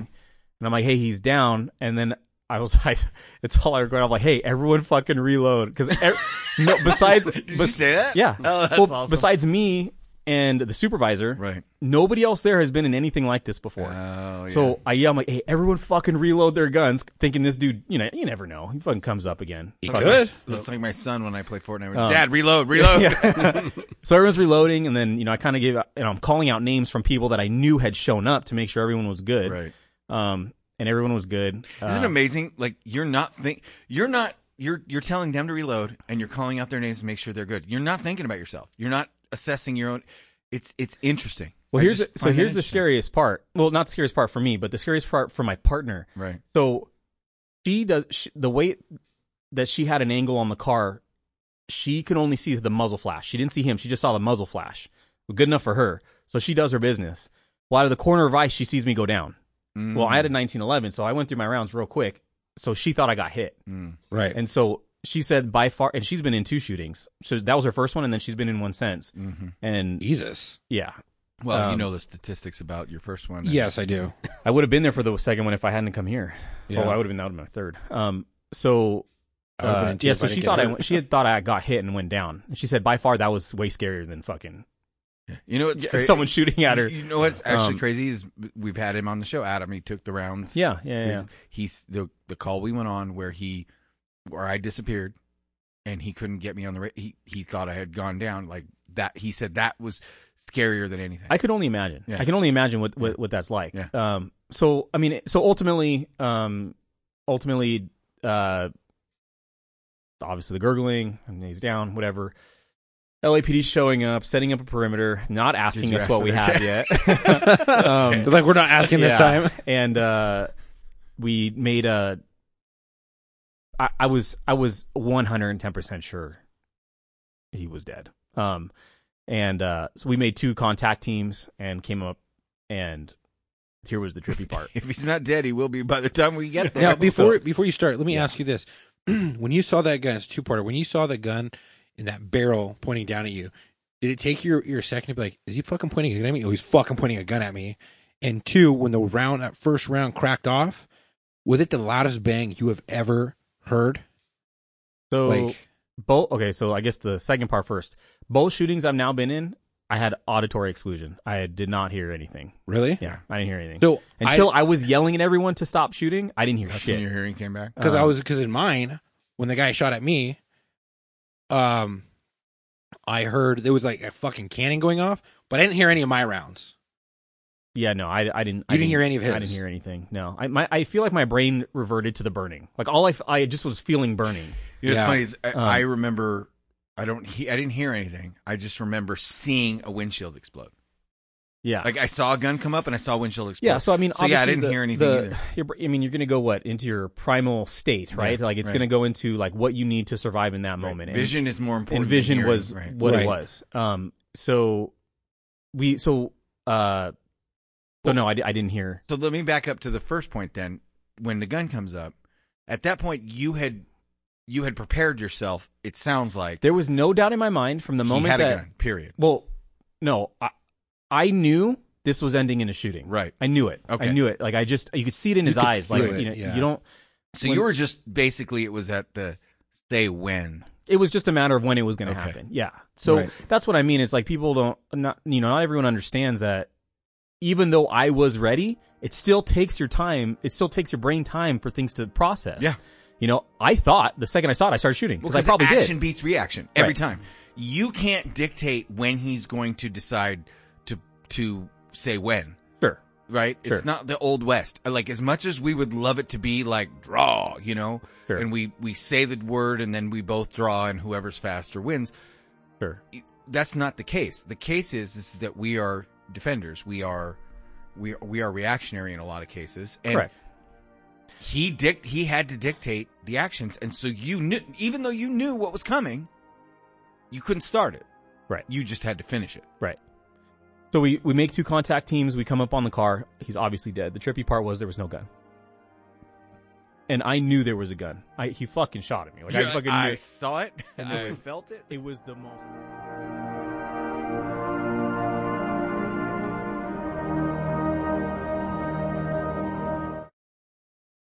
And I'm like, hey, he's down. And then I was like, it's all I regret. I'm like, hey, everyone fucking reload. Because no, besides, Did you bes- say that? yeah. Oh, that's well, awesome. besides me and the supervisor, Right. nobody else there has been in anything like this before. Oh, yeah. So I yell, I'm like, hey, everyone fucking reload their guns, thinking this dude, you know, you never know. He fucking comes up again. He could. That's like my son when I play Fortnite. Um, Dad, reload, reload. Yeah. so everyone's reloading, and then, you know, I kind of gave, you know, I'm calling out names from people that I knew had shown up to make sure everyone was good. Right. Um, and everyone was good. Isn't Uh, it amazing? Like you're not think you're not you're you're telling them to reload and you're calling out their names to make sure they're good. You're not thinking about yourself. You're not assessing your own. It's it's interesting. Well, I here's the, so here's the scariest part. Well, not the scariest part for me, but the scariest part for my partner. Right. So she does she, the way that she had an angle on the car. She could only see the muzzle flash. She didn't see him. She just saw the muzzle flash. Good enough for her. So she does her business. Well, out of the corner of her eye, she sees me go down. Mm. Well, I had a 1911, so I went through my rounds real quick. So she thought I got hit, Mm. Right. and so she said by far, and she's been in two shootings. So that was her first one, and then she's been in one since. hmm And Jesus. yeah, Well, you Um, know the statistics about your first one. Yes, I do. I would have been there for the second one if I hadn't come here. Yeah. Oh, I would have been that would have been my third. Um, so I would've been uh, yeah, so she thought get I went- she had thought I got hit and went down. And she said by far that was way scarier than fucking You know what's crazy? someone shooting at her. You know what's actually Um, crazy is we've had him on the show. Adam, he took the rounds. Yeah, yeah, yeah. He's the the call we went on where he where I disappeared and he couldn't get me on the ra- he he thought I had gone down like that. He said that was scarier than anything. I could only imagine. Yeah. I can only imagine what, what, what that's like. Yeah. Um. So I mean, so ultimately, um, ultimately, uh, obviously the gurgling and he's down, whatever. LAPD showing up, setting up a perimeter, not asking us what we their have yet. um, They're like, we're not asking this Yeah. time. and uh, we made a. I, I was I was one hundred and ten percent sure he was dead. Um, and uh, so we made two contact teams and came up, and here was the trippy part. if he's not dead, he will be by the time we get there. Now, before before you start, let me Yeah. ask you this: When you saw that gun, it's two parter. When you saw the gun in that barrel pointing down at you, did it take your your second to be like, "Is he fucking pointing a gun at me? Oh, he's fucking pointing a gun at me." And two, when the round that first round cracked off, was it the loudest bang you have ever heard? So Like, both okay. So I guess the second part first. Both shootings I've now been in, I had auditory exclusion. I did not hear anything. really? Yeah, I didn't hear anything. So Until I, was yelling at everyone to stop shooting, I didn't hear That's shit. when your hearing came back. because I Um, was because in mine when the guy shot at me, um, I heard there was like a fucking cannon going off, but I didn't hear any of my rounds. Yeah, no, I, I didn't. I You didn't hear any of his. I didn't hear anything. No, I my, I feel like my brain reverted to the burning. Like all I, I just was feeling burning. You know, Yeah. what's funny is I, Um, I remember. I don't. He, I didn't hear anything. I just remember seeing a windshield explode. Yeah. Like I saw a gun come up and I saw windshield explode. yeah, so I mean, so yeah, I didn't the- hear anything the- either. I mean, you're going to go what into your primal state, right? Yeah, like it's right. going to go into like what you need to survive in that moment. And- Vision is more important. and vision hearing, was right. what Right. it was. Um, so we, so, uh, so no, I, I didn't hear. So let me back up to the first point then. When the gun comes up, at that point you had you had prepared yourself. It sounds like There was no doubt in my mind from the he moment had that, a gun. Period. well, no, I, I knew this was ending in a shooting. Right. I knew it. Okay. I knew it. Like I just, you could see it in his could eyes. Like, it, you know, yeah. you don't, So When- you were just basically it was at the say when. it was just a matter of when it was going to Okay. happen. Yeah. So Right. that's what I mean. It's like people don't not you know not everyone understands that even though I was ready, it still takes your time. It still takes your brain time for things to process. Yeah. You know, I thought the second I saw it, I started shooting because I probably action did. beats reaction every Right. time. You can't dictate when he's going to decide to say when. Sure. right? Sure. It's not the old west. Like as much as we would love it to be like draw, you know, Sure. and we we say the word and then we both draw and whoever's faster wins. Sure. That's not the case. The case is, is that we are defenders. We are we we are reactionary in a lot of cases. And Correct. He dict he had to dictate the actions, and so you knew even though you knew what was coming, you couldn't start it. Right. You just had to finish it. Right. So we, we make two contact teams. We come up on the car. He's obviously dead. The trippy part was there was no gun. And I knew there was a gun. I, he fucking shot at me. Like I fucking I knew. saw it. And I felt it. It was the most.